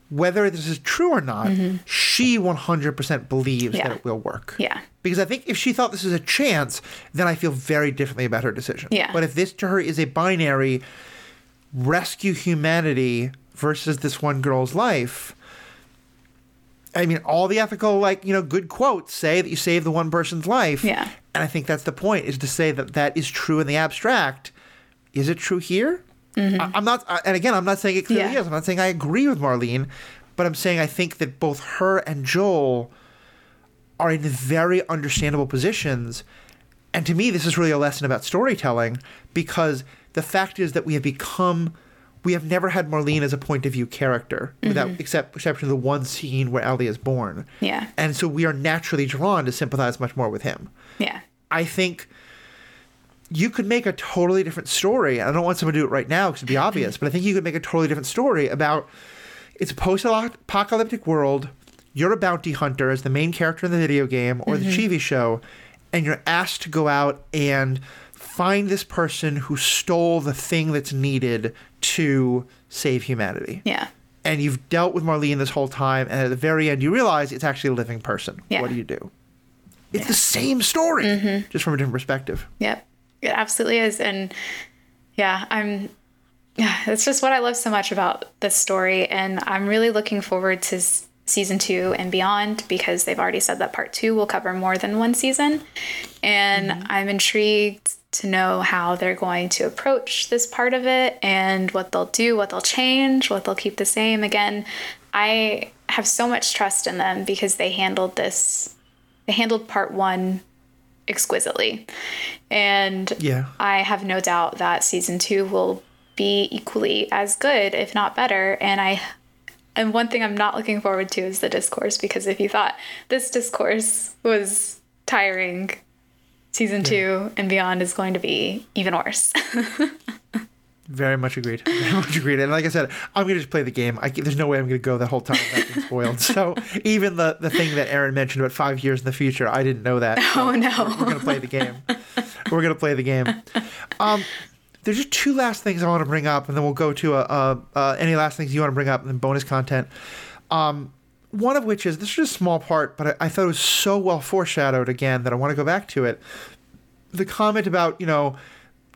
whether this is true or not, she 100% believes Mm-hmm. Yeah. that it will work. Yeah. Because I think if she thought this is a chance, then I feel very differently about her decision. Yeah. But if this to her is a binary rescue humanity versus this one girl's life, I mean, all the ethical, like, you know, good quotes say that you save the one person's life. Yeah. And I think that's the point, is to say that that is true in the abstract. Is it true here? I, I'm not, I- and again, I'm not saying it clearly Mm-hmm. Yeah. is. I'm not saying I agree with Marlene, but I'm saying I think that both her and Joel are in very understandable positions. And to me, this is really a lesson about storytelling because the fact is that we have become, we have never had Marlene as a point of view character, without mm-hmm. except exception of the one scene where Ellie is born. Yeah. And so we are naturally drawn to sympathize much more with him. Yeah. I think you could make a totally different story. I don't want someone to do it right now because it'd be obvious, but I think you could make a totally different story about it's a post apocalyptic world. You're a bounty hunter as the main character in the video game or the mm-hmm. TV show, and you're asked to go out and find this person who stole the thing that's needed to save humanity. Yeah. And you've dealt with Marlene this whole time, and at the very end, you realize it's actually a living person. Yeah. What do you do? It's the same story, mm-hmm. just from a different perspective. Yep. It absolutely is. And yeah, I'm yeah, it's just what I love so much about this story and I'm really looking forward to season 2 and beyond because they've already said that part 2 will cover more than one season. And mm-hmm. I'm intrigued to know how they're going to approach this part of it and what they'll do, what they'll change, what they'll keep the same. Again, I have so much trust in them because they handled this they handled part 1 exquisitely. And Yeah. I have no doubt that season two will be equally as good, if not better. And I and one thing I'm not looking forward to is the discourse because if you thought this discourse was tiring, season two and beyond is going to be even worse. Very much agreed. Very much agreed. And like I said, I'm gonna just play the game. I, there's no way I'm gonna go the whole time without being spoiled. So even the the thing that Erin mentioned about five years in the future, I didn't know that. So Oh, no. We're, we're gonna play the game. We're gonna play the game. Um, there's just two last things I want to bring up, and then we'll go to a, a, uh any last things you want to bring up, and then bonus content. Um, one of which is this is a small part, but I, I thought it was so well foreshadowed again that I want to go back to it. The comment about you know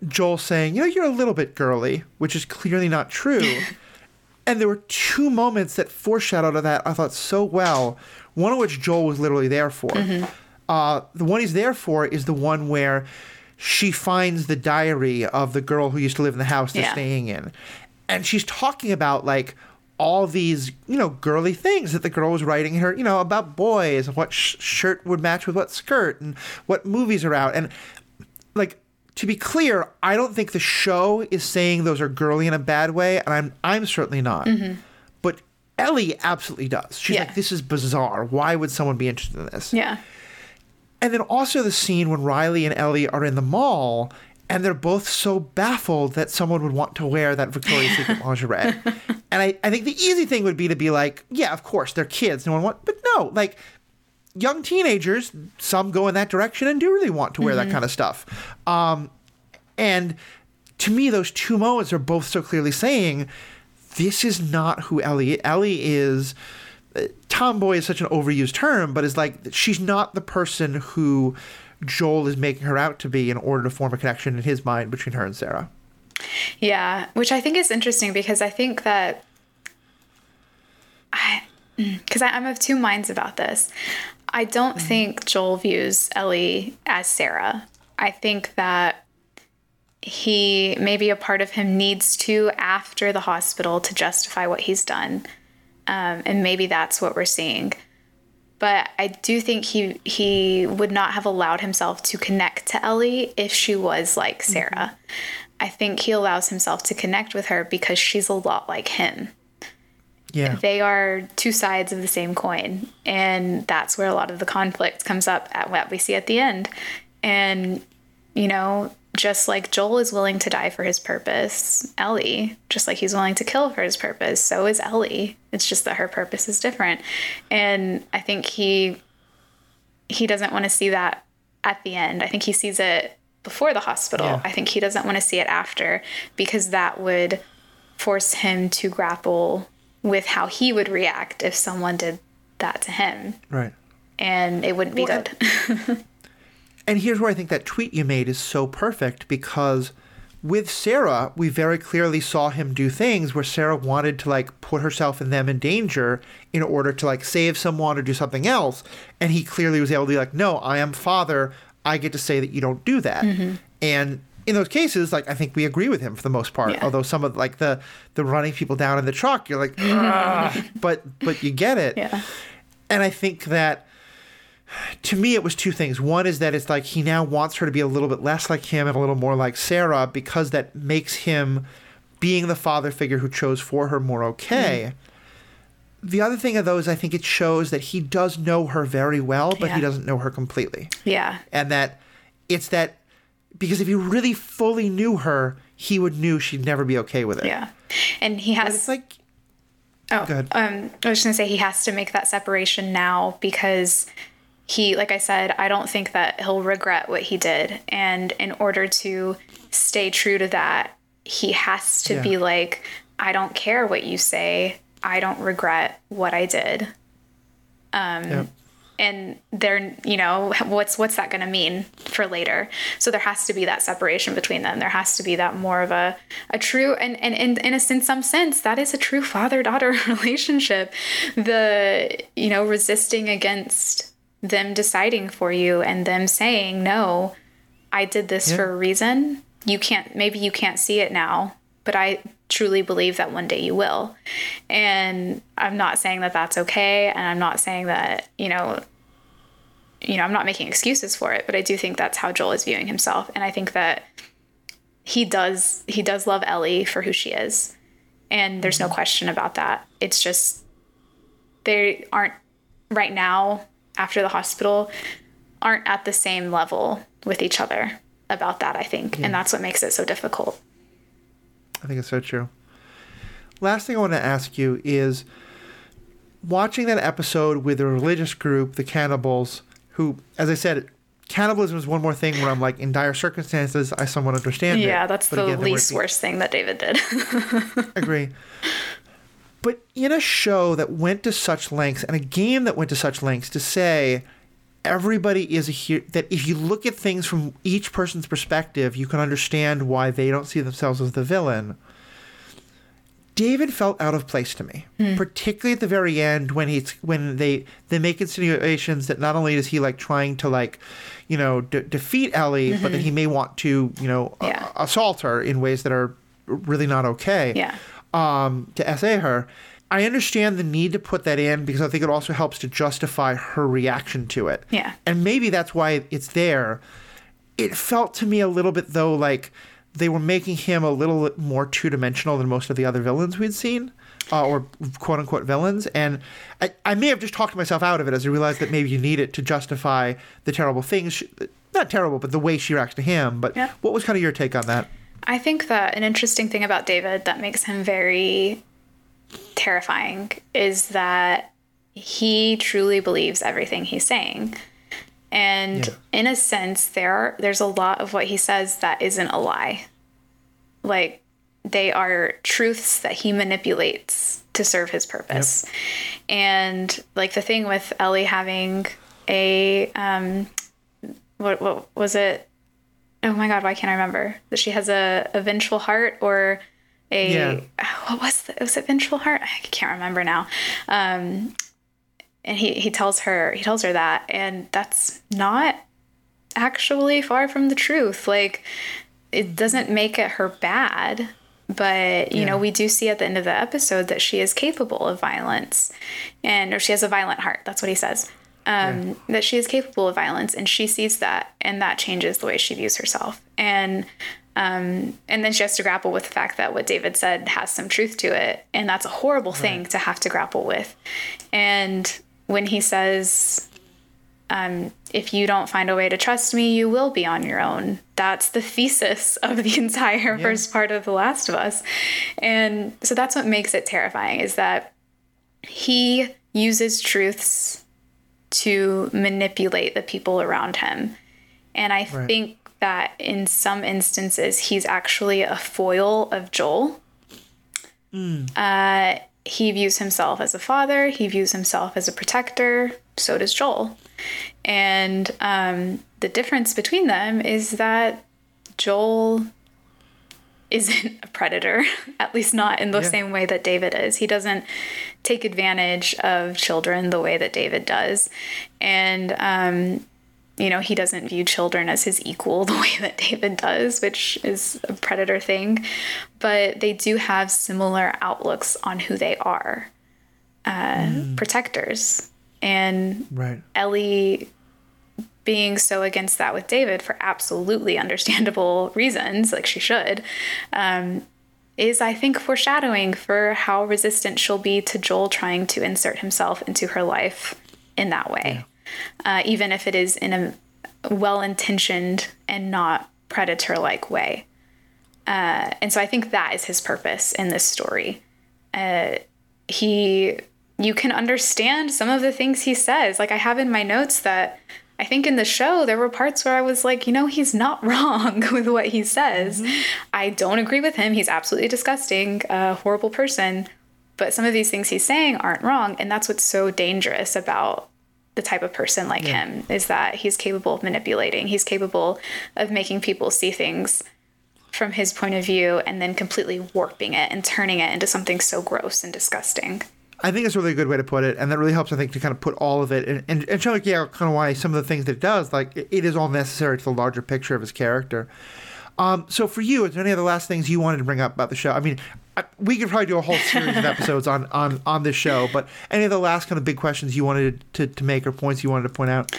Joel saying, you know, you're a little bit girly, which is clearly not true. and there were two moments that foreshadowed that I thought so well. One of which Joel was literally there for. Uh, the one he's there for is the one where she finds the diary of the girl who used to live in the house they're Yeah. staying in. And she's talking about like all these, you know, girly things that the girl was writing her, you know, about boys and what sh- shirt would match with what skirt and what movies are out. And like to be clear, I don't think the show is saying those are girly in a bad way, and I'm I'm certainly not. Mm-hmm. But Ellie absolutely does. She's Yeah. like, "This is bizarre. Why would someone be interested in this?" yeah. And then also the scene when Riley and Ellie are in the mall, and they're both so baffled that someone would want to wear that Victoria's Secret lingerie. And I, I think the easy thing would be to be like, "Yeah, of course, they're kids. No one want." But no, like young teenagers, some go in that direction and do really want to wear that kind of stuff. Um, and to me, those two moments are both so clearly saying this is not who Ellie. Ellie is. uh, Tomboy is such an overused term, but is like she's not the person who Joel is making her out to be in order to form a connection in his mind between her and Sarah. Yeah, which I think is interesting because I think that I because I'm of two minds about this. I don't think Joel views Ellie as Sarah. I think that he maybe a part of him needs to after the hospital to justify what he's done, um, and maybe that's what we're seeing. But I do think he he would not have allowed himself to connect to Ellie if she was like mm-hmm. Sarah. I think he allows himself to connect with her because she's a lot like him. Yeah. They are two sides of the same coin, and that's where a lot of the conflict comes up at what we see at the end. And you know, just like Joel is willing to die for his purpose, Ellie, just like he's willing to kill for his purpose, so is Ellie. It's just that her purpose is different. And I think he he doesn't want to see that at the end. I think he sees it before the hospital. Yeah. I think he doesn't want to see it after because that would force him to grapple with how he would react if someone did that to him. Right. And it wouldn't be Well, good. And here's where I think that tweet you made is so perfect because with Sarah, we very clearly saw him do things where Sarah wanted to like put herself and them in danger in order to like save someone or do something else. And he clearly was able to be like, no, I am father. I get to say that you don't do that. Mm-hmm. And in those cases, like I think we agree with him for the most part. Yeah. Although some of like the the running people down in the truck, you're like, but but you get it. yeah. And I think that to me, it was two things. One is that it's like he now wants her to be a little bit less like him and a little more like Sarah because that makes him being the father figure who chose for her more okay. The other thing of those, I think it shows that he does know her very well, but he doesn't know her completely. Yeah. And that it's that because if he really fully knew her, he would knew she'd never be okay with it. Yeah. And he But has it's like Oh, um, I was just gonna say he has to make that separation now because he, like I said, I don't think that he'll regret what he did, and in order to stay true to that, he has to Yeah. be like, I don't care what you say, I don't regret what I did, um, yeah. and they're, you know, what's what's that gonna mean for later? So there has to be that separation between them. There has to be that more of a a true and and, and in a in some sense that is a true father daughter relationship. The you know resisting against them deciding for you and them saying no, I did this Yeah. for a reason. You can't maybe you can't see it now, but I truly believe that one day you will. And I'm not saying that that's okay and I'm not saying that, you know, you know, I'm not making excuses for it, but I do think that's how Joel is viewing himself and I think that he does he does love Ellie for who she is. And there's no mm-hmm. question about that. It's just they aren't right now after the hospital aren't at the same level with each other about that, I think. And that's what makes it so difficult. I think it's so true. Last thing I want to ask you is watching that episode with the religious group, the cannibals, who, as I said, cannibalism is one more thing where I'm like, in dire circumstances, I somewhat understand it. Yeah, that's But the again, least worst thing that David did. agree. But in a show that went to such lengths and a game that went to such lengths to say everybody is a hero, that if you look at things from each person's perspective, you can understand why they don't see themselves as the villain. David felt out of place to me, hmm. particularly at the very end when he's when they they make insinuations that not only is he like trying to like, you know, de- defeat Ellie, but that mm-hmm. he may want to you know a- assault her in ways that are really not okay yeah. Um, to essay her. I understand the need to put that in because I think it also helps to justify her reaction to it. Yeah. And maybe that's why it's there. It felt to me a little bit though like they were making him a little more two dimensional than most of the other villains we'd seen, uh, or quote unquote villains. And I, I may have just talked myself out of it as I realized that maybe you need it to justify the terrible things. She, not terrible, but the way she reacts to him. But Yeah. what was kind of your take on that? I think that an interesting thing about David that makes him very terrifying is that he truly believes everything he's saying. And Yeah. in a sense, there there's a lot of what he says that isn't a lie. Like they are truths that he manipulates to serve his purpose. And like the thing with Ellie having a um what what was it? Oh my god, why can't I remember? That she has a, a vengeful heart or a Yeah. what was the, was it vengeful heart? I can't remember now. Um and he, he tells her he tells her that and that's not actually far from the truth. Like it doesn't make it her bad, but you know, we do see at the end of the episode that she is capable of violence and or she has a violent heart. That's what he says. Um, that she is capable of violence and she sees that and that changes the way she views herself. And um, and then she has to grapple with the fact that what David said has some truth to it, and that's a horrible thing to have to grapple with. And when he says, um, if you don't find a way to trust me, you will be on your own. That's the thesis of the entire yeah. first part of The Last of Us. And so that's what makes it terrifying is that he uses truths to manipulate the people around him. And I right. think that in some instances, he's actually a foil of Joel. Mm. Uh, he views himself as a father, he views himself as a protector, so does Joel. And um, the difference between them is that Joel isn't a predator, at least not in the yeah. same way that David is. He doesn't take advantage of children the way that David does. And, um, you know, he doesn't view children as his equal the way that David does, which is a predator thing. But they do have similar outlooks on who they are uh, mm. protectors. And right. Ellie being so against that with David for absolutely understandable reasons, like she should, um, is I think foreshadowing for how resistant she'll be to Joel trying to insert himself into her life in that way, yeah. uh, even if it is in a well intentioned and not predator like way. Uh, and so I think that is his purpose in this story. Uh, he, you can understand some of the things he says. Like I have in my notes that I think in the show, there were parts where I was like, you know, he's not wrong with what he says. Mm-hmm. I don't agree with him. He's absolutely disgusting, a horrible person. But some of these things he's saying aren't wrong. And that's what's so dangerous about the type of person like yeah. him is that he's capable of manipulating, he's capable of making people see things from his point of view and then completely warping it and turning it into something so gross and disgusting. I think it's a really good way to put it, and that really helps. I think to kind of put all of it and, and, and show like yeah, kind of why some of the things that it does, like it, is all necessary to the larger picture of his character. Um, so for you, is there any other last things you wanted to bring up about the show? I mean, I, we could probably do a whole series of episodes on, on on this show, but any of the last kind of big questions you wanted to, to make or points you wanted to point out?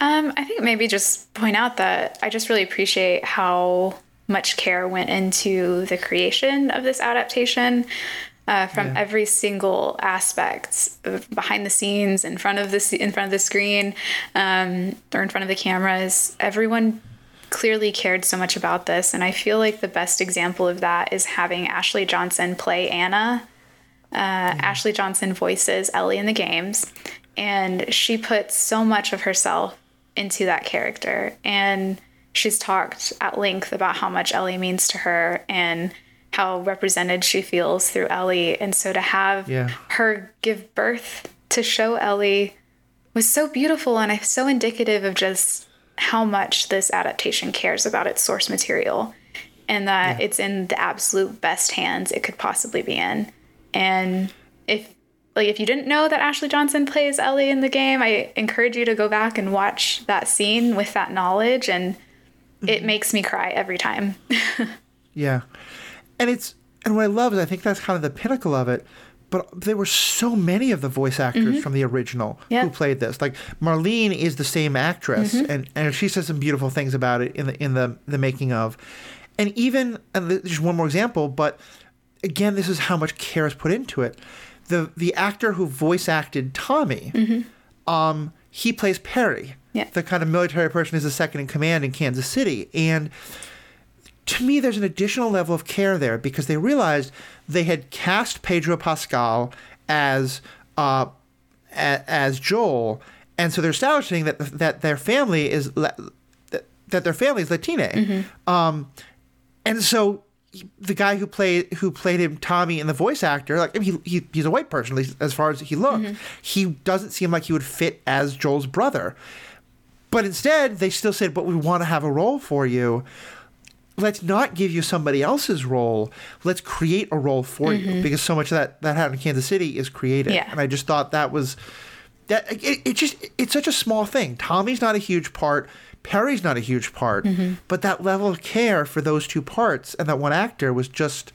Um, I think maybe just point out that I just really appreciate how much care went into the creation of this adaptation uh, from yeah. every single aspect behind the scenes in front of the in front of the screen um, or in front of the cameras everyone clearly cared so much about this and i feel like the best example of that is having ashley johnson play anna uh, yeah. ashley johnson voices ellie in the games and she puts so much of herself into that character and she's talked at length about how much ellie means to her and how represented she feels through Ellie. And so to have yeah. her give birth to show Ellie was so beautiful and so indicative of just how much this adaptation cares about its source material and that yeah. it's in the absolute best hands it could possibly be in. And if like if you didn't know that Ashley Johnson plays Ellie in the game, I encourage you to go back and watch that scene with that knowledge and it mm-hmm. makes me cry every time. yeah and it's and what I love is I think that's kind of the pinnacle of it. But there were so many of the voice actors mm-hmm. from the original yep. who played this. Like Marlene is the same actress, mm-hmm. and, and she says some beautiful things about it in the in the the making of. And even and just one more example, but again, this is how much care is put into it. The the actor who voice acted Tommy, mm-hmm. um, he plays Perry, yeah. the kind of military person who's the second in command in Kansas City, and to me, there's an additional level of care there because they realized they had cast Pedro Pascal as uh, a, as Joel, and so they're establishing that that their family is that, that their family is Latina, mm-hmm. um, and so the guy who played who played him Tommy and the voice actor like I mean, he, he he's a white person at least as far as he looked mm-hmm. he doesn't seem like he would fit as Joel's brother. But instead they still said but we want to have a role for you let's not give you somebody else's role. Let's create a role for mm-hmm. you because so much of that that happened in Kansas City is created. Yeah. And I just thought that was that it, it just it's such a small thing. Tommy's not a huge part. Perry's not a huge part, mm-hmm. but that level of care for those two parts and that one actor was just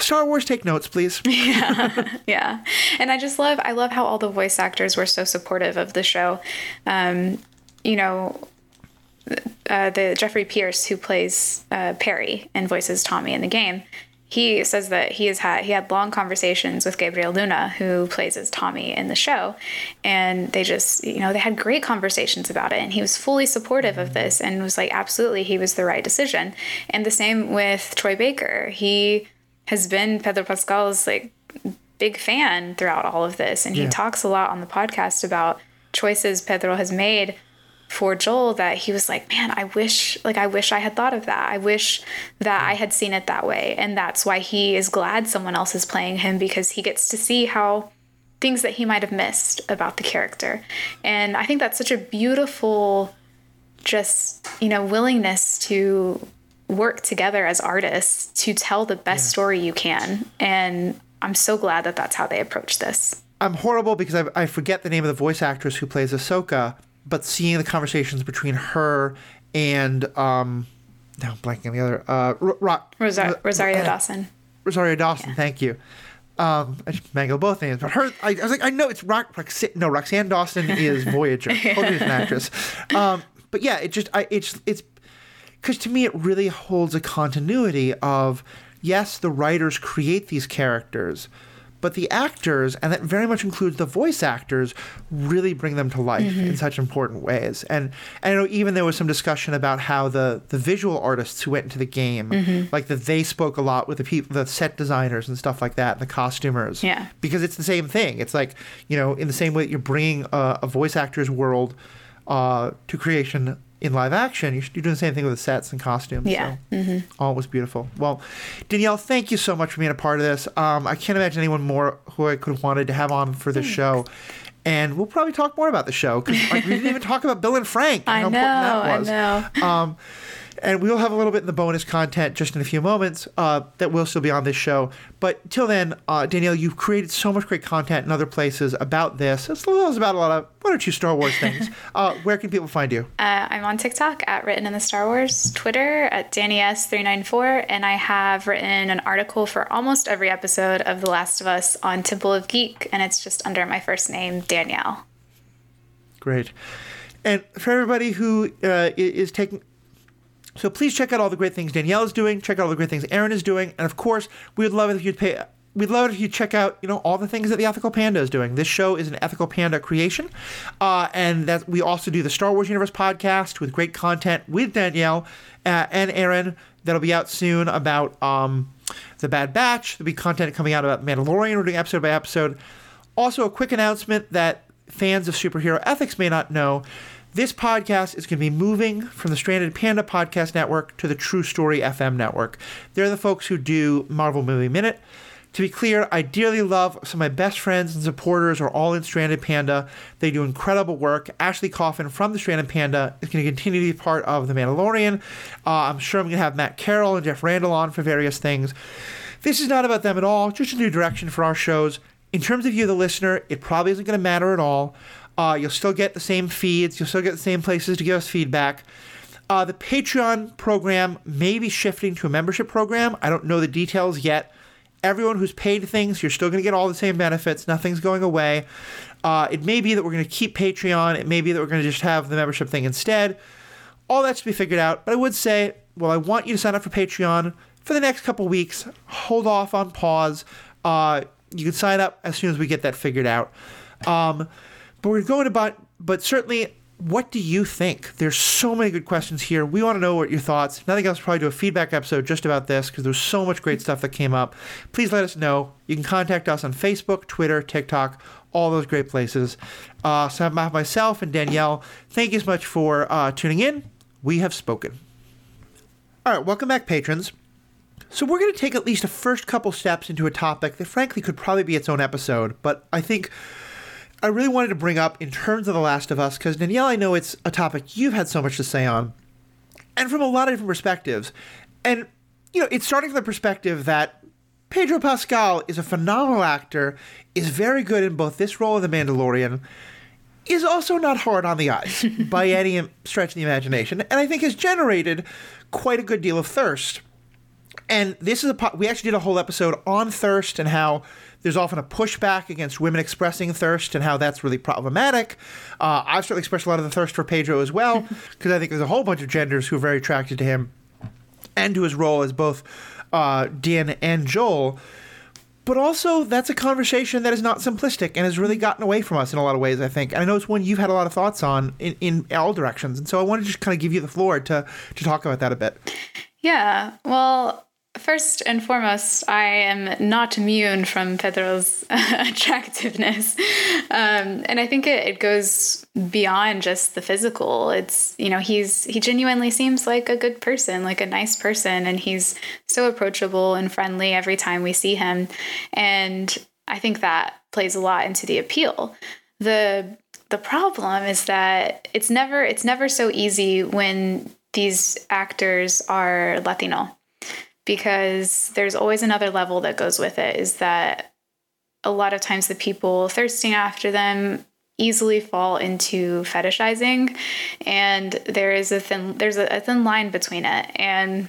Star Wars, take notes, please. yeah, yeah. And I just love, I love how all the voice actors were so supportive of the show. Um, you know, uh, the Jeffrey Pierce who plays uh, Perry and voices Tommy in the game, he says that he has had he had long conversations with Gabriel Luna, who plays as Tommy in the show, and they just you know they had great conversations about it, and he was fully supportive of this and was like absolutely he was the right decision. And the same with Troy Baker, he has been Pedro Pascal's like big fan throughout all of this, and he Yeah. talks a lot on the podcast about choices Pedro has made for Joel that he was like, man, I wish, like, I wish I had thought of that. I wish that I had seen it that way. And that's why he is glad someone else is playing him because he gets to see how things that he might have missed about the character. And I think that's such a beautiful, just, you know, willingness to work together as artists to tell the best story you can. And I'm so glad that that's how they approach this. I'm horrible because I, I forget the name of the voice actress who plays Ahsoka, but seeing the conversations between her and um, now I'm blanking on the other uh, Ro- Ro- Rosa- Rosario uh, Dawson. Rosario Dawson. Thank you. Um, I just mangled both names, but her. I, I was like, I know it's Rock. Rox- no, Roxann Dawson is Voyager. Totally different actress. Um, but yeah, it just I it's it's because to me it really holds a continuity of yes, the writers create these characters, but the actors, and that very much includes the voice actors, really bring them to life in such important ways. And, and I know even there was some discussion about how the the visual artists who went into the game, like that they spoke a lot with the people, the set designers and stuff like that, and the costumers. Yeah. Because it's the same thing. It's like you know, in the same way that you're bringing a, a voice actor's world uh, to creation in live action, you're, doing the same thing with the sets and costumes. Yeah. So all was beautiful. Well, Danielle, thank you so much for being a part of this. Um, I can't imagine anyone more who I could have wanted to have on for this show. And we'll probably talk more about the show because like, we didn't even talk about Bill and Frank. And I how know, important I that was. know. Um, and we'll have a little bit in the bonus content just in a few moments uh, that will still be on this show. But till then, uh, Danielle, you've created so much great content in other places about this, as well as about a lot of one or two Star Wars things. uh, where can people find you? Uh, I'm on TikTok at Written in the Star Wars, Twitter at danies394, and I have written an article for almost every episode of The Last of Us on Temple of Geek, and it's just under my first name, Danielle. Great. And for everybody who uh, is taking. So please check out all the great things Danielle is doing. Check out all the great things Erin is doing, and of course, we would love it if you'd pay. We'd love it if you check out, you know, all the things that the Ethical Panda is doing. This show is an Ethical Panda creation, uh, and that we also do the Star Wars Universe podcast with great content with Danielle uh, and Erin. That'll be out soon about um, the Bad Batch. There'll be content coming out about Mandalorian. We're doing episode by episode. Also, a quick announcement that fans of superhero ethics may not know. This podcast is going to be moving from the Stranded Panda Podcast Network to the TruStory FM network. They're the folks who do Marvel Movie Minute. To be clear, I dearly love some of my best friends and supporters are all in Stranded Panda. They do incredible work. Ashley Coffin from the Stranded Panda is going to continue to be part of The Mandalorian. Uh, I'm sure I'm going to have Matt Carroll and Jeff Randall on for various things. This is not about them at all, just a new direction for our shows. In terms of you, the listener, it probably isn't going to matter at all. Uh, you'll still get the same feeds, you'll still get the same places to give us feedback. Uh, the Patreon program may be shifting to a membership program. I don't know the details yet. Everyone who's paid things, you're still going to get all the same benefits. Nothing's going away. Uh, it may be that we're going to keep Patreon. It may be that we're going to just have the membership thing instead. All that's to be figured out. But I would say, well, I want you to sign up for Patreon for the next couple weeks. Hold off on pause. Uh, you can sign up as soon as we get that figured out. Um, but we're going about, but certainly, what do you think? There's so many good questions here. We want to know what your thoughts. Nothing else, probably do a feedback episode just about this because there's so much great stuff that came up. Please let us know. You can contact us on Facebook, Twitter, TikTok, all those great places. Uh, so, myself and Danielle, thank you so much for uh, tuning in. We have spoken. All right, welcome back, patrons. So we're going to take at least a first couple steps into a topic that, frankly, could probably be its own episode. But I think I really wanted to bring up in terms of The Last of Us because Danielle, I know it's a topic you've had so much to say on, and from a lot of different perspectives. And you know, it's starting from the perspective that Pedro Pascal is a phenomenal actor, is very good in both this role of the Mandalorian, is also not hard on the eyes by any stretch of the imagination, and I think has generated quite a good deal of thirst. And this is a po- we actually did a whole episode on thirst and how there's often a pushback against women expressing thirst and how that's really problematic. Uh, I've certainly expressed a lot of the thirst for Pedro as well because I think there's a whole bunch of genders who are very attracted to him and to his role as both uh, Din and Joel. But also, that's a conversation that is not simplistic and has really gotten away from us in a lot of ways, I think. And I know it's one you've had a lot of thoughts on in, in all directions. And so I want to just kind of give you the floor to, to talk about that a bit. Yeah. Well, First and foremost, I am not immune from Pedro's attractiveness. Um, and I think it, it goes beyond just the physical. It's, you know, he's, he genuinely seems like a good person, like a nice person. And he's so approachable and friendly every time we see him. And I think that plays a lot into the appeal. The, the problem is that it's never, it's never so easy when these actors are Latino because there's always another level that goes with it is that a lot of times the people thirsting after them easily fall into fetishizing and there is a thin there's a, thin line between it and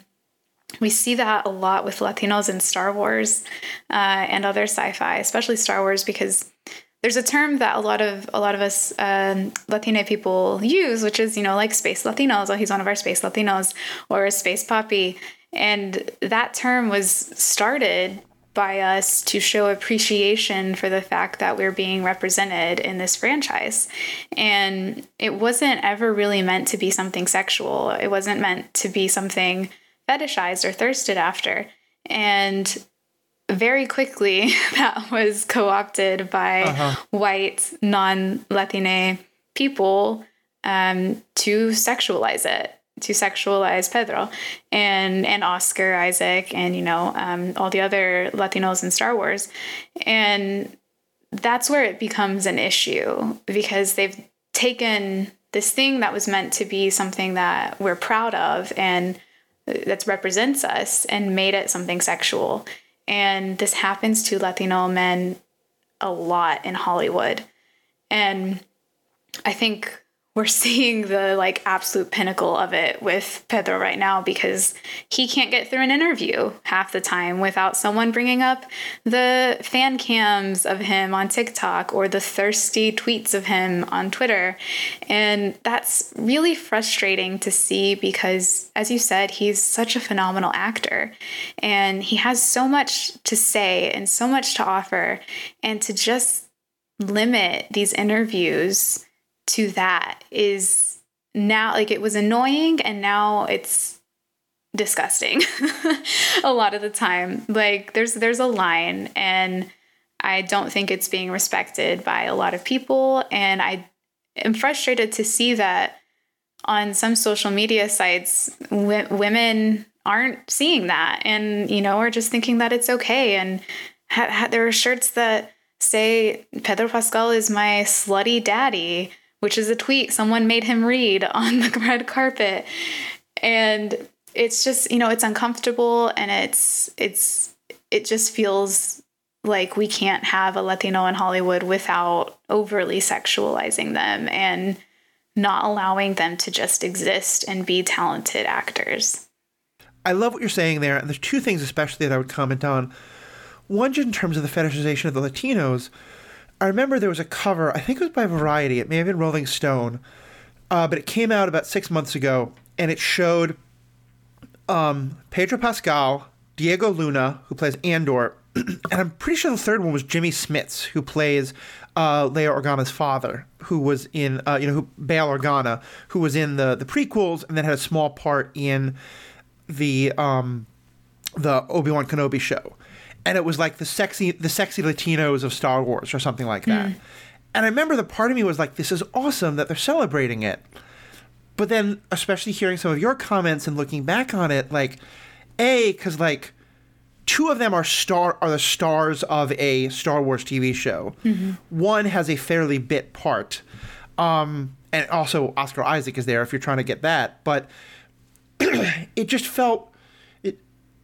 we see that a lot with Latinos in Star Wars uh, and other sci-fi, especially Star Wars, because there's a term that a lot of a lot of us um, Latina people use, which is you know like space Latinos. Oh, he's one of our space Latinos, or space papi, and that term was started by us to show appreciation for the fact that we're being represented in this franchise. And it wasn't ever really meant to be something sexual, it wasn't meant to be something fetishized or thirsted after. And very quickly, that was co opted by uh-huh. white, non Latine people um, to sexualize it to sexualize Pedro and and Oscar Isaac and you know um, all the other Latinos in Star Wars, and that's where it becomes an issue because they've taken this thing that was meant to be something that we're proud of and that represents us and made it something sexual. And this happens to Latino men a lot in Hollywood. And I think we're seeing the like absolute pinnacle of it with Pedro right now because he can't get through an interview half the time without someone bringing up the fan cams of him on TikTok or the thirsty tweets of him on Twitter. And that's really frustrating to see because, as you said, he's such a phenomenal actor and he has so much to say and so much to offer. And to just limit these interviews to that is now like it was annoying and now it's disgusting a lot of the time. Like there's there's a line and i don't think it's being respected by a lot of people. And i am frustrated to see that on some social media sites w- women aren't seeing that and you know are just thinking that it's okay. And ha- ha- there are shirts that say pedro pascal is my slutty daddy which is a tweet someone made him read on the red carpet. And it's just, you know, it's uncomfortable and it's it's it just feels like we can't have a Latino in Hollywood without overly sexualizing them and not allowing them to just exist and be talented actors. I love what you're saying there. And there's two things, especially, that I would comment on. One, just in terms of the fetishization of the Latinos, I remember there was a cover, I think it was by Variety, it may have been Rolling Stone, uh, but it came out about six months ago, and it showed um, Pedro Pascal, Diego Luna, who plays Andor, and I'm pretty sure the third one was Jimmy Smits, who plays uh, Leia Organa's father, who was in, uh, you know, who, Bail Organa, who was in the the prequels, and then had a small part in the um, the Obi Wan Kenobi show and it was like the sexy the sexy Latinos of Star Wars or something like that. Mm. And I remember the part of me was like, this is awesome that they're celebrating it. But then, especially hearing some of your comments and looking back on it, like, a because like two of them are star are the stars of a Star Wars TV show. Mm-hmm. One has a fairly bit part, um, and also Oscar Isaac is there if you're trying to get that. But it just felt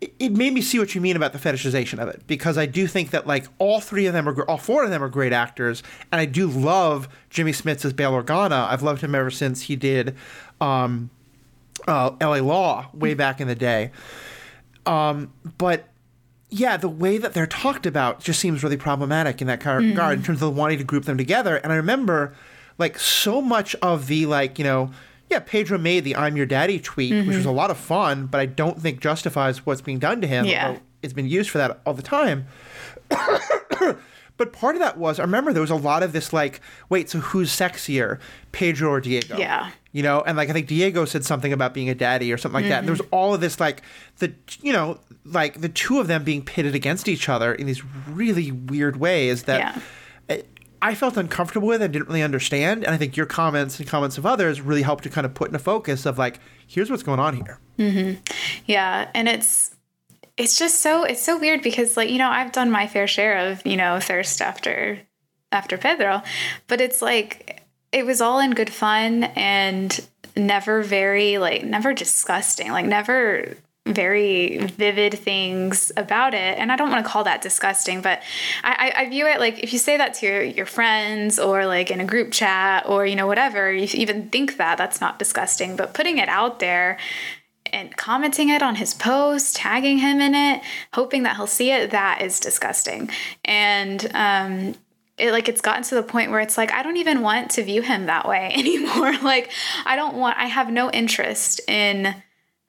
it made me see what you mean about the fetishization of it because I do think that like all three of them are all four of them are great actors and I do love Jimmy Smits as Bail Organa. I've loved him ever since he did um, uh, L.A. Law way back in the day. Um, but yeah, the way that they're talked about just seems really problematic in that regard mm-hmm. in terms of wanting to group them together. And I remember like so much of the like you know yeah, Pedro made the "I'm your daddy" tweet, which was a lot of fun, but I don't think justifies what's being done to him. Yeah. It's been used for that all the time. but part of that was, I remember there was a lot of this like, wait, so who's sexier, Pedro or Diego? Yeah. You know, and like I think Diego said something about being a daddy or something like that. And there was Mm-hmm. all of this like the you know like the two of them being pitted against each other in these really weird ways that Yeah. I- felt uncomfortable with and didn't really understand. And I think your comments and comments of others really helped to kind of put in a focus of like, here's what's going on here. Mm-hmm. Yeah, and it's it's just so it's so weird because like you know I've done my fair share of you know thirst after after Pedro, but it's like it was all in good fun and never very like never disgusting like never very vivid things about it and i don't want to call that disgusting but I, I view it like if you say that to your, your friends or like in a group chat or you know whatever you even think that that's not disgusting but putting it out there and commenting it on his post, tagging him in it, hoping that he'll see it, that is disgusting. And um it like it's gotten to the point where it's like I don't even want to view him that way anymore. like I don't want I have no interest in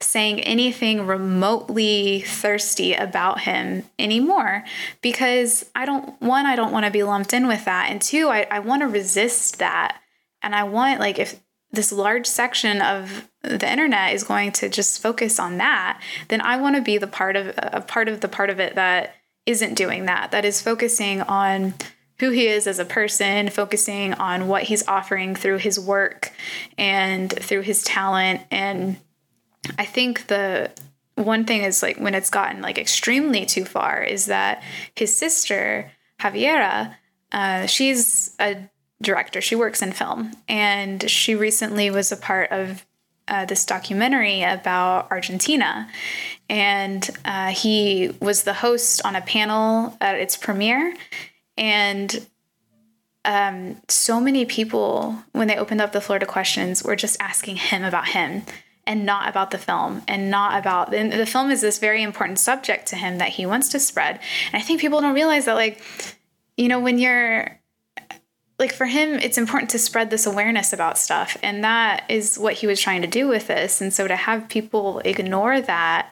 saying anything remotely thirsty about him anymore because I don't one, I don't want to be lumped in with that. And two, I, I want to resist that. And I want like if this large section of the internet is going to just focus on that, then I want to be the part of a part of the part of it that isn't doing that, that is focusing on who he is as a person, focusing on what he's offering through his work and through his talent. And I think the one thing is like when it's gotten like extremely too far is that his sister, Javiera, uh, she's a director. She works in film, and she recently was a part of uh, this documentary about Argentina. And uh, he was the host on a panel at its premiere. And um, so many people, when they opened up the floor to questions, were just asking him about him and not about the film and not about and the film is this very important subject to him that he wants to spread. And I think people don't realize that, like, you know, when you're like for him it's important to spread this awareness about stuff and that is what he was trying to do with this and so to have people ignore that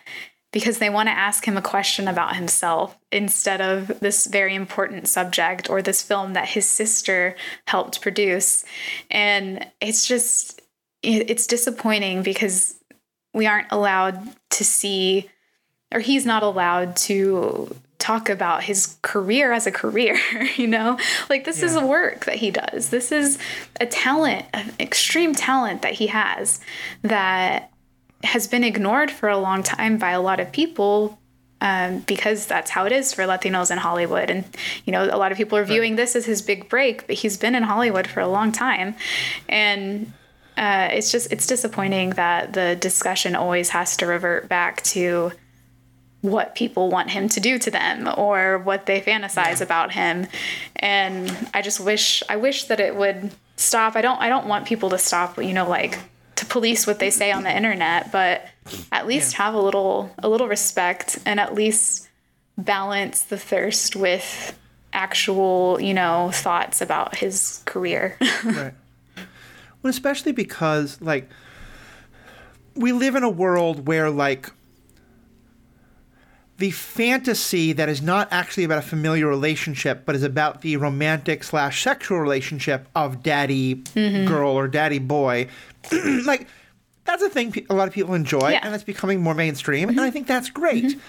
because they want to ask him a question about himself instead of this very important subject or this film that his sister helped produce and it's just it's disappointing because we aren't allowed to see or he's not allowed to talk about his career as a career, you know? Like this is a work that he does. This is a talent, an extreme talent that he has that has been ignored for a long time by a lot of people um, because that's how it is for Latinos in Hollywood. And, you know, a lot of people are viewing this as his big break, but he's been in Hollywood for a long time. And uh, it's just, it's disappointing that the discussion always has to revert back to what people want him to do to them or what they fantasize about him. And i just wish i wish that it would stop. I don't i don't want people to stop you know like to police what they say on the internet but at least have a little a little respect and at least balance the thirst with actual you know thoughts about his career. Right. Well, especially because like we live in a world where like the fantasy that is not actually about a familiar relationship, but is about the romantic slash sexual relationship of daddy mm-hmm. girl or daddy boy, like that's a thing a lot of people enjoy, Yeah. and it's becoming more mainstream, and I mm-hmm. think that's great. Mm-hmm.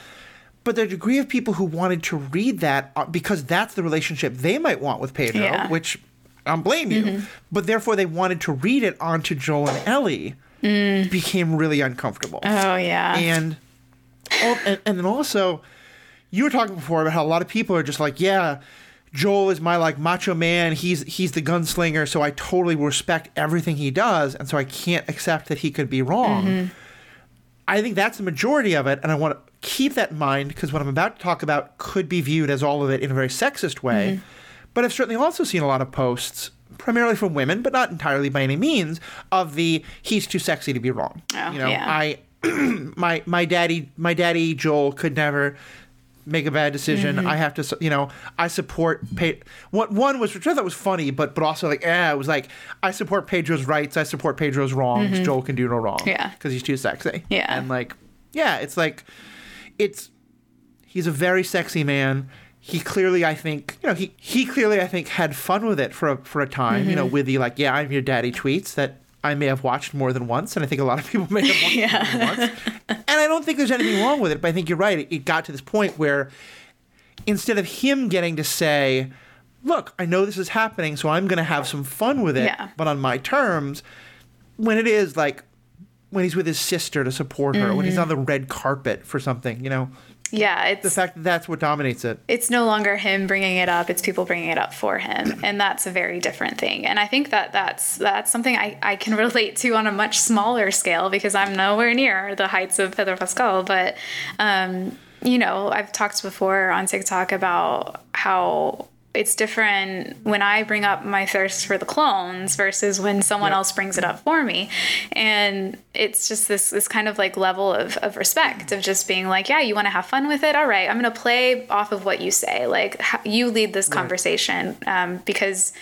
But the degree of people who wanted to read that uh, because that's the relationship they might want with Pedro, Yeah. which I don't blame you, mm-hmm. but therefore they wanted to read it onto Joel and Ellie, mm. became really uncomfortable. oh yeah And, and and then also, you were talking before about how a lot of people are just like, yeah, Joel is my like macho man. He's he's the gunslinger, so I totally respect everything he does, and so I can't accept that he could be wrong. Mm-hmm. I think that's the majority of it, and I want to keep that in mind because what I'm about to talk about could be viewed as all of it in a very sexist way. Mm-hmm. But I've certainly also seen a lot of posts, primarily from women, but not entirely by any means, of the "he's too sexy to be wrong." Oh, you know, yeah. I my my daddy my daddy Joel could never make a bad decision. Mm-hmm. I have to, you know, I support. Pe- what one was, which I thought was funny, but but also like, eh, it was like I support Pedro's rights. I support Pedro's wrongs. Joel can do no wrong. Mm-hmm. Yeah. because he's too sexy. Yeah. and like, yeah, it's like, it's he's a very sexy man. He clearly, I think, you know, he he clearly, I think, had fun with it for a for a time. You know, Mm-hmm. with the like, yeah, I'm your daddy tweets that I may have watched more than once, and I think a lot of people may have watched Yeah. more than once. And I don't think there's anything wrong with it, but I think you're right. It, it got to this point where instead of him getting to say, "Look, I know this is happening, so I'm going to have some fun with it, Yeah. but on my terms," when it is like when he's with his sister to support her, when he's Mm-hmm. on the red carpet for something, you know, Yeah, it's the fact that that's what dominates it. it's no longer him bringing it up it's people bringing it up for him and that's a very different thing and i think that that's that's something i, I can relate to on a much smaller scale because i'm nowhere near the heights of pedro pascal but um, you know i've talked before on tiktok about how it's different when I bring up my thirst for the clones versus when someone Yep. else brings it up for me. And it's just this this kind of like level of, of respect of just being like, yeah, you want to have fun with it? All right, I'm going to play off of what you say. Like, you lead this conversation um, because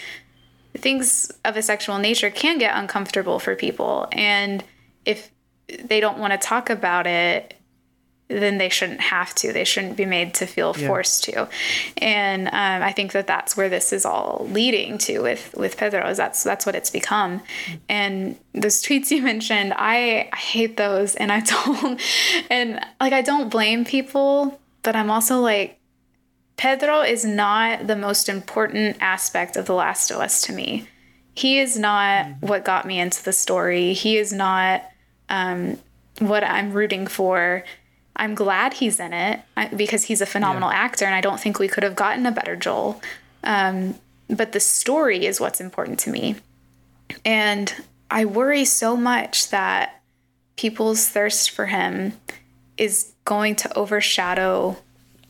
things of a sexual nature can get uncomfortable for people. And if they don't want to talk about it, then they shouldn't have to. They shouldn't be made to feel Yeah. forced to. And um, I think that that's where this is all leading to with with Pedro. Is that's that's what it's become. And those tweets you mentioned, I, I hate those, and I don't, and like I don't blame people, but I'm also like. Pedro is not the most important aspect of The Last of Us to me. He is not what got me into the story. He is not um, what I'm rooting for. I'm glad he's in it because he's a phenomenal actor, and I don't think we could have gotten a better Joel. Um, but the story is what's important to me. And I worry so much that people's thirst for him is going to overshadow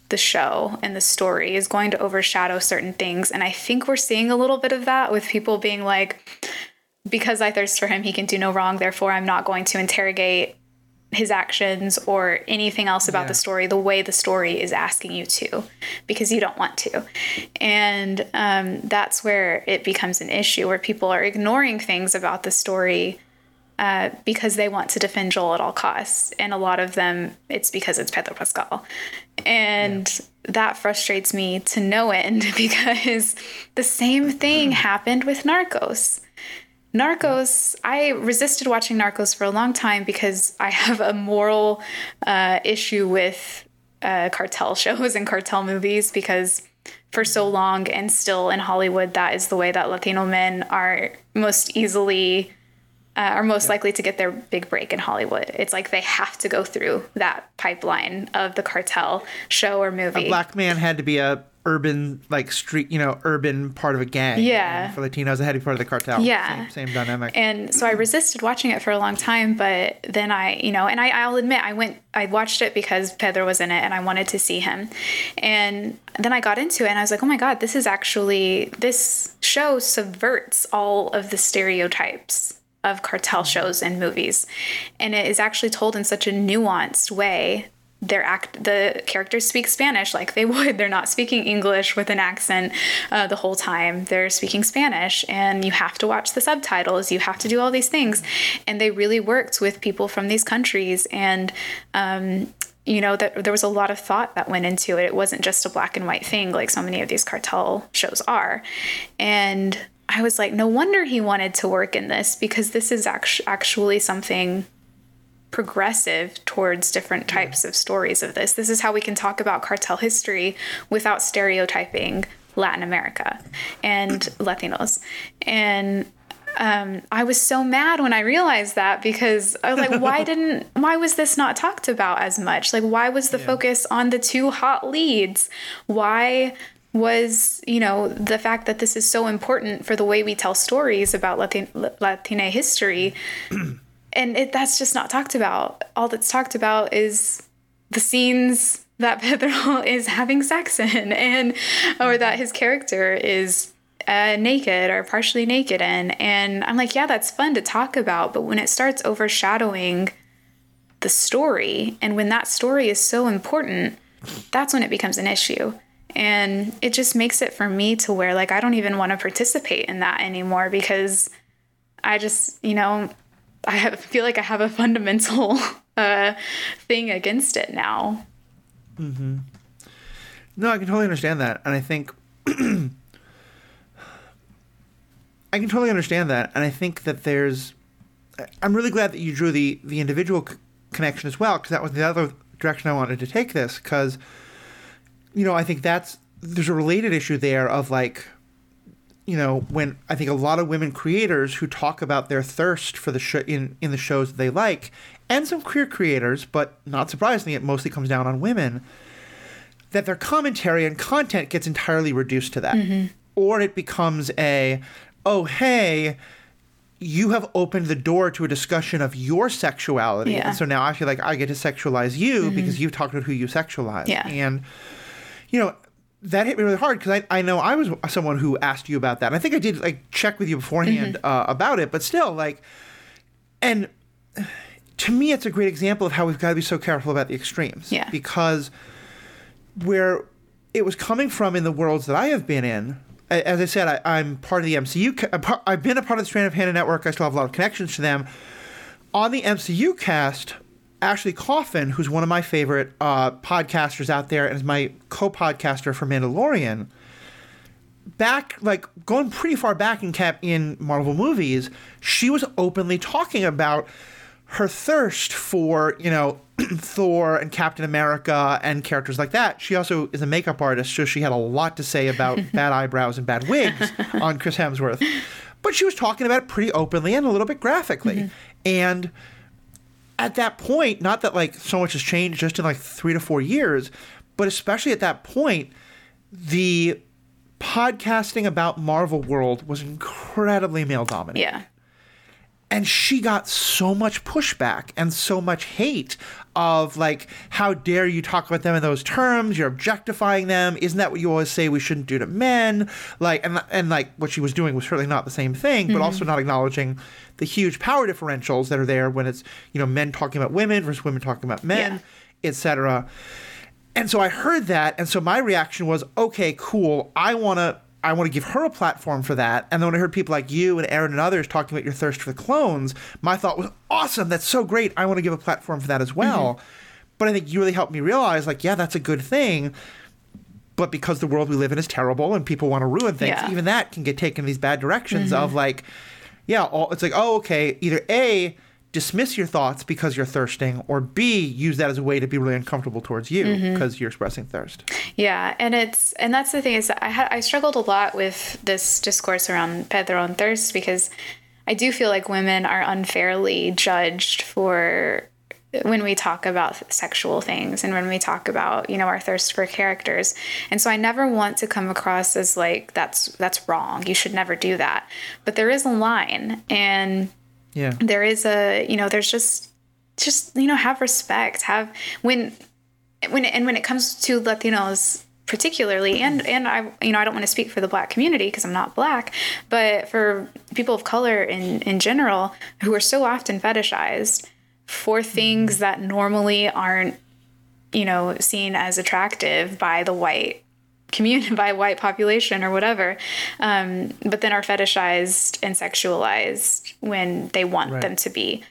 the show and the story is going to overshadow certain things. And I think we're seeing a little bit of that with people being like, because I thirst for him, he can do no wrong. Therefore, I'm not going to interrogate his actions or anything else about Yeah. the story the way the story is asking you to because you don't want to and um, that's where it becomes an issue where people are ignoring things about the story uh, because they want to defend Joel at all costs. And a lot of them, it's because it's Pedro Pascal. And that frustrates me to no end because the same thing happened with Narcos. Narcos, I resisted watching Narcos for a long time because I have a moral uh, issue with uh, cartel shows and cartel movies because for so long and still in Hollywood, that is the way that Latino men are most easily uh, are most likely to get their big break in Hollywood. It's like they have to go through that pipeline of the cartel show or movie. A black man had to be a urban like street, you know, urban part of a gang. Yeah. And for Latinos, it had to be part of the cartel. Yeah. Same, same dynamic. And so I resisted watching it for a long time, but then I, you know, and I, I'll admit I went, I watched it because Pedro was in it and I wanted to see him. And then I got into it and I was like, oh my God, this is actually, this show subverts all of the stereotypes of cartel shows and movies. And it is actually told in such a nuanced way their act the characters speak spanish like they would. They're not speaking english with an accent uh, the whole time. They're speaking spanish and you have to watch the subtitles. You have to do all these things. And they really worked with people from these countries. And um, you know that there was a lot of thought that went into it. It wasn't just a black and white thing like so many of these cartel shows are. And i was like no wonder he wanted to work in this because this is actu- actually something progressive towards different types of stories of this. This is how we can talk about cartel history without stereotyping Latin America and Latinos. And um, I was so mad when I realized that because I was like, why didn't, why was this not talked about as much? Like, why was the focus on the two hot leads? Why was, you know, the fact that this is so important for the way we tell stories about Latin, Latina history? and it, that's just not talked about. All that's talked about is the scenes that Pedro is having sex in, and or that his character is uh, naked or partially naked in. And I'm like, yeah, that's fun to talk about, but when it starts overshadowing the story, and when that story is so important, that's when it becomes an issue. And it just makes it for me to where like I don't even want to participate in that anymore because I just, you know, I have, feel like I have a fundamental uh, thing against it now. Mm-hmm. No, I can totally understand that, and I think I can totally understand that, and I think that there's. I'm really glad that you drew the the individual c- connection as well, because that was the other direction I wanted to take this. Because, you know, I think that's there's a related issue there of like, you know, when I think a lot of women creators who talk about their thirst for the show in in the shows that they like, and some queer creators, but not surprisingly, it mostly comes down on women that their commentary and content gets entirely reduced to that. Mm-hmm. Or it becomes a, oh, hey, you have opened the door to a discussion of your sexuality. Yeah. And so now I feel like I get to sexualize you mm-hmm. because you've talked about who you sexualize. Yeah. And, you know, that hit me really hard because I, I know I was someone who asked you about that. And I think I did like check with you beforehand mm-hmm. uh, about it, but still, like, and to me, it's a great example of how we've got to be so careful about the extremes. Yeah. Because where it was coming from in the worlds that I have been in. As I said, I, am part of the MCU. I've been a part of the Strand of Hannah Network. I still have a lot of connections to them. On the MCU cast, Ashley Coffin, who's one of my favorite uh, podcasters out there and is my co-podcaster for Mandalorian, back like going pretty far back in cap in Marvel movies, she was openly talking about her thirst for you know Thor and Captain America and characters like that. She also is a makeup artist, so she had a lot to say about bad eyebrows and bad wigs on Chris Hemsworth. But she was talking about it pretty openly and a little bit graphically. Mm-hmm. And at that point, not that like so much has changed just in like three to four years, but especially at that point, the podcasting about Marvel World was incredibly male dominated. Yeah. And she got so much pushback and so much hate of like, how dare you talk about them in those terms? You're objectifying them. Isn't that what you always say we shouldn't do to men? Like, and and like what she was doing was certainly not the same thing, but mm-hmm. also not acknowledging the huge power differentials that are there when it's you know men talking about women versus women talking about men, yeah. etc. And so I heard that, and so my reaction was, okay, cool. I want to I want to give her a platform for that. And then when I heard people like you and Erin and others talking about your thirst for the clones, my thought was, awesome, that's so great. I want to give a platform for that as well. Mm-hmm. But I think you really helped me realize, like, yeah, that's a good thing. But because the world we live in is terrible and people want to ruin things, yeah. even that can get taken in these bad directions mm-hmm. of like, yeah, all, it's like, oh, okay, either A, dismiss your thoughts because you're thirsting, or B, use that as a way to be really uncomfortable towards you mm-hmm. because you're expressing thirst. Yeah, and it's and that's the thing is I had I struggled a lot with this discourse around Pedro and thirst because I do feel like women are unfairly judged for when we talk about sexual things and when we talk about you know our thirst for characters and so i never want to come across as like that's that's wrong you should never do that but there is a line and yeah. There is a, you know, there's just just, you know, have respect. Have when when and when it comes to Latinos particularly and and I you know I don't want to speak for the black community because I'm not black but for people of color in in general who are so often fetishized for things mm-hmm. that normally aren't you know seen as attractive by the white community by white population or whatever um, but then are fetishized and sexualized when they want right. them to be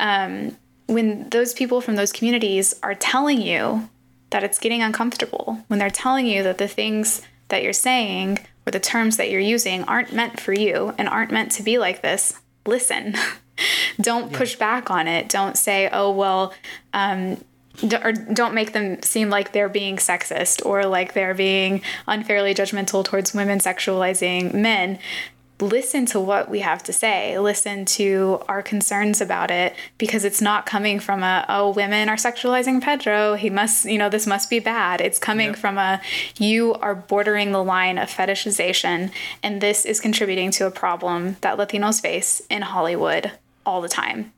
um, when those people from those communities are telling you that it's getting uncomfortable when they're telling you that the things that you're saying or the terms that you're using aren't meant for you and aren't meant to be like this listen don't yeah. push back on it don't say oh well um, or don't make them seem like they're being sexist or like they're being unfairly judgmental towards women sexualizing men. Listen to what we have to say. Listen to our concerns about it because it's not coming from a oh women are sexualizing pedro. He must you know this must be bad. It's coming yep. from a you are bordering the line of fetishization and this is contributing to a problem that latinos face in hollywood all the time.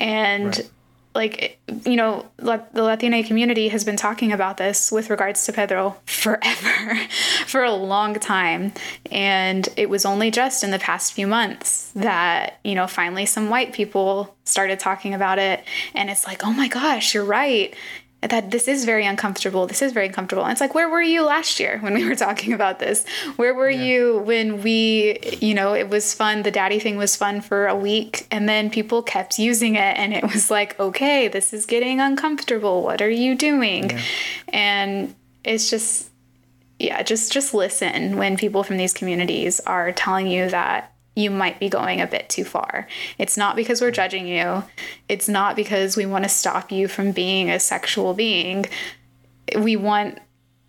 And right like you know the latina community has been talking about this with regards to pedro forever for a long time. And it was only just in the past few months that you know finally some white people started talking about it. And it's like oh my gosh you're right that this is very uncomfortable. This is very uncomfortable. And it's like, where were you last year when we were talking about this? Where were yeah. you when we, you know, it was fun. The daddy thing was fun for a week. And then people kept using it. And it was like, okay, this is getting uncomfortable. What are you doing? Yeah. And it's just, yeah, just just listen when people from these communities are telling you that you might be going a bit too far. It's not because we're judging you. It's not because we want to stop you from being a sexual being. We want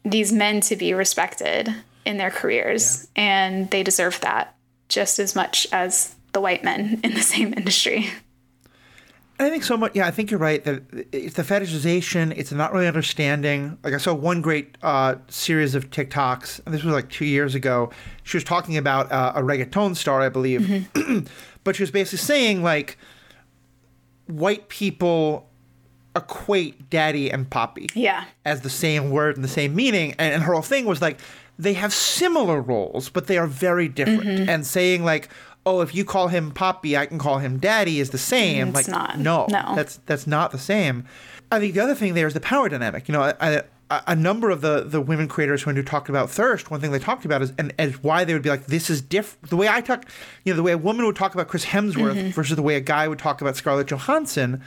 these men to be respected in their careers, yeah. and they deserve that just as much as the white men in the same industry. I think so much. Yeah, I think you're right that it's the fetishization. It's not really understanding. Like I saw one great uh, series of TikToks, and this was like two years ago. She was talking about uh, a reggaeton star, I believe, mm-hmm. but she was basically saying like white people equate daddy and papi, yeah, as the same word and the same meaning. And, and her whole thing was like they have similar roles, but they are very different. Mm-hmm. And saying like, oh, if you call him Papi, I can call him Daddy is the same. It's like, not. no, no, that's that's not the same. I think the other thing there is the power dynamic. You know, a, a number of the the women creators when you talked about thirst, one thing they talked about is and, and why they would be like, this is different. The way I talk, you know, the way a woman would talk about Chris Hemsworth mm-hmm. versus the way a guy would talk about Scarlett Johansson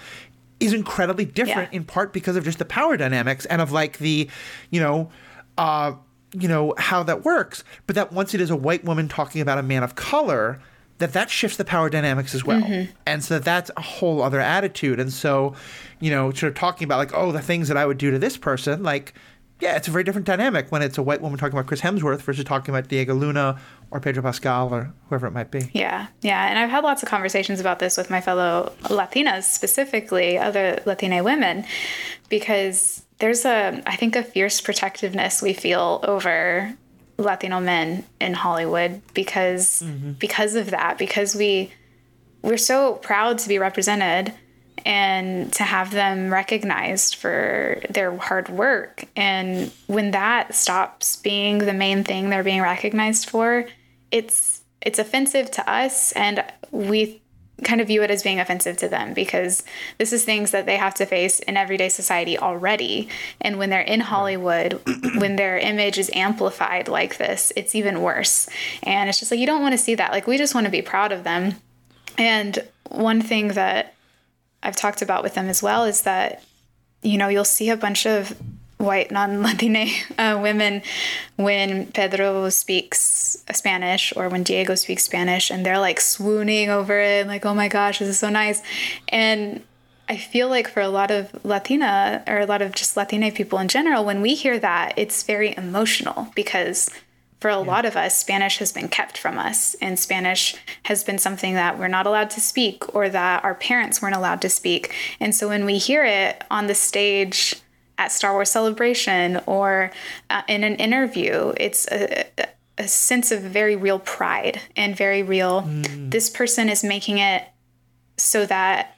is incredibly different yeah. in part because of just the power dynamics and of like the, you know, uh, you know how that works. But that once it is a white woman talking about a man of color that that shifts the power dynamics as well. Mm-hmm. And so that's a whole other attitude. And so, you know, sort of talking about like, oh, the things that I would do to this person, like, yeah, it's a very different dynamic when it's a white woman talking about Chris Hemsworth versus talking about Diego Luna or Pedro Pascal or whoever it might be. Yeah, yeah. And I've had lots of conversations about this with my fellow Latinas, specifically other Latina women, because there's a, I think, a fierce protectiveness we feel over Latino men in Hollywood because mm-hmm. because of that because we we're so proud to be represented and to have them recognized for their hard work and when that stops being the main thing they're being recognized for it's it's offensive to us and we kind of view it as being offensive to them because this is things that they have to face in everyday society already. And when they're in Hollywood, when their image is amplified like this, it's even worse. And it's just like, you don't want to see that. Like, we just want to be proud of them. And one thing that I've talked about with them as well is that, you know, you'll see a bunch of white non-Latina uh, women when Pedro speaks Spanish or when Diego speaks Spanish, and they're like swooning over it, like, "Oh my gosh, this is so nice!" And I feel like for a lot of Latina or a lot of just Latina people in general, when we hear that, it's very emotional because for a yeah. lot of us, Spanish has been kept from us, and Spanish has been something that we're not allowed to speak or that our parents weren't allowed to speak. And so when we hear it on the stage at Star Wars Celebration or uh, in an interview. It's a, a, sense of very real pride and very real, mm. this person is making it so that,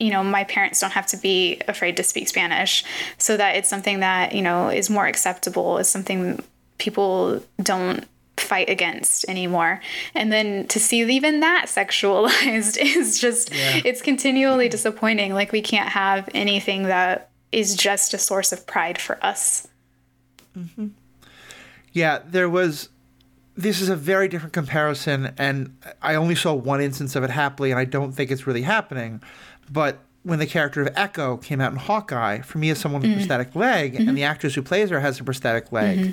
you know, my parents don't have to be afraid to speak Spanish, so that it's something that, you know, is more acceptable, is something people don't fight against anymore. And then to see even that sexualized is just, yeah. it's continually disappointing. Like, we can't have anything that is just a source of pride for us. Mm-hmm. Yeah, there was. This is a very different comparison, and I only saw one instance of it happily, and I don't think it's really happening. But when the character of Echo came out in Hawkeye, for me as someone with mm-hmm. prosthetic leg, mm-hmm. and the actress who plays her has a prosthetic leg, mm-hmm.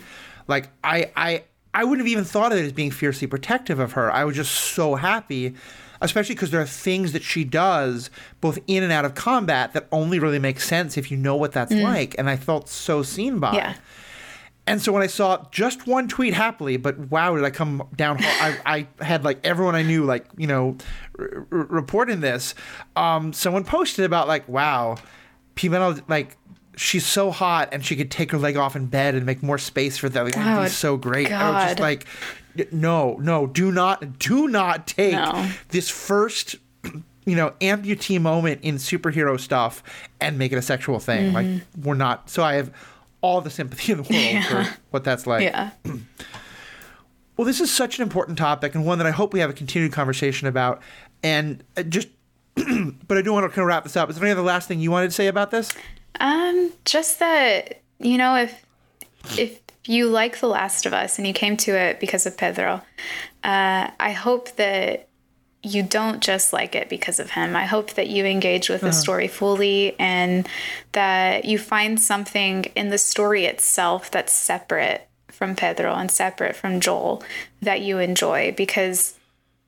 like I, I, I wouldn't have even thought of it as being fiercely protective of her. I was just so happy especially because there are things that she does both in and out of combat that only really make sense if you know what that's mm. like. And I felt so seen by. Yeah. And so when I saw just one tweet happily, but wow, did I come down? I, I had like everyone I knew, like you know, r- r- reporting this. Um, someone posted about like, wow, Pimeno like she's so hot and she could take her leg off in bed and make more space for that. Like, oh, so great. God. I was just like, no, no, do not, do not take no. this first, you know, amputee moment in superhero stuff and make it a sexual thing. Mm-hmm. Like we're not. So I have all the sympathy in the world yeah. for what that's like. Yeah. well, this is such an important topic and one that I hope we have a continued conversation about. And uh, just, but I do want to kind of wrap this up. Is there any other last thing you wanted to say about this? Um, just that you know, if if you like The Last of Us and you came to it because of Pedro, uh, I hope that you don't just like it because of him. I hope that you engage with the uh-huh. story fully and that you find something in the story itself that's separate from Pedro and separate from Joel that you enjoy because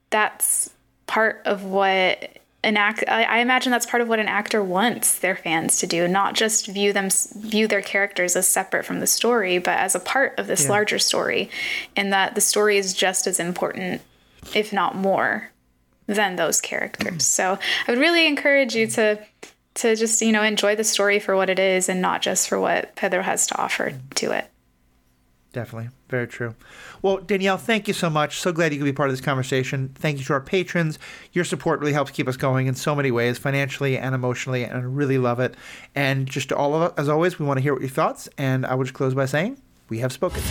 that's part of what an act I imagine that's part of what an actor wants their fans to do, not just view them view their characters as separate from the story, but as a part of this yeah. larger story and that the story is just as important if not more than those characters. Mm-hmm. So I would really encourage you to to just you know enjoy the story for what it is and not just for what Pedro has to offer to it. Definitely, very true. Well, Danielle, thank you so much. So glad you could be part of this conversation. Thank you to our patrons. Your support really helps keep us going in so many ways, financially and emotionally, and I really love it. And just to all of us, as always, we want to hear what your thoughts. And I will just close by saying, we have spoken.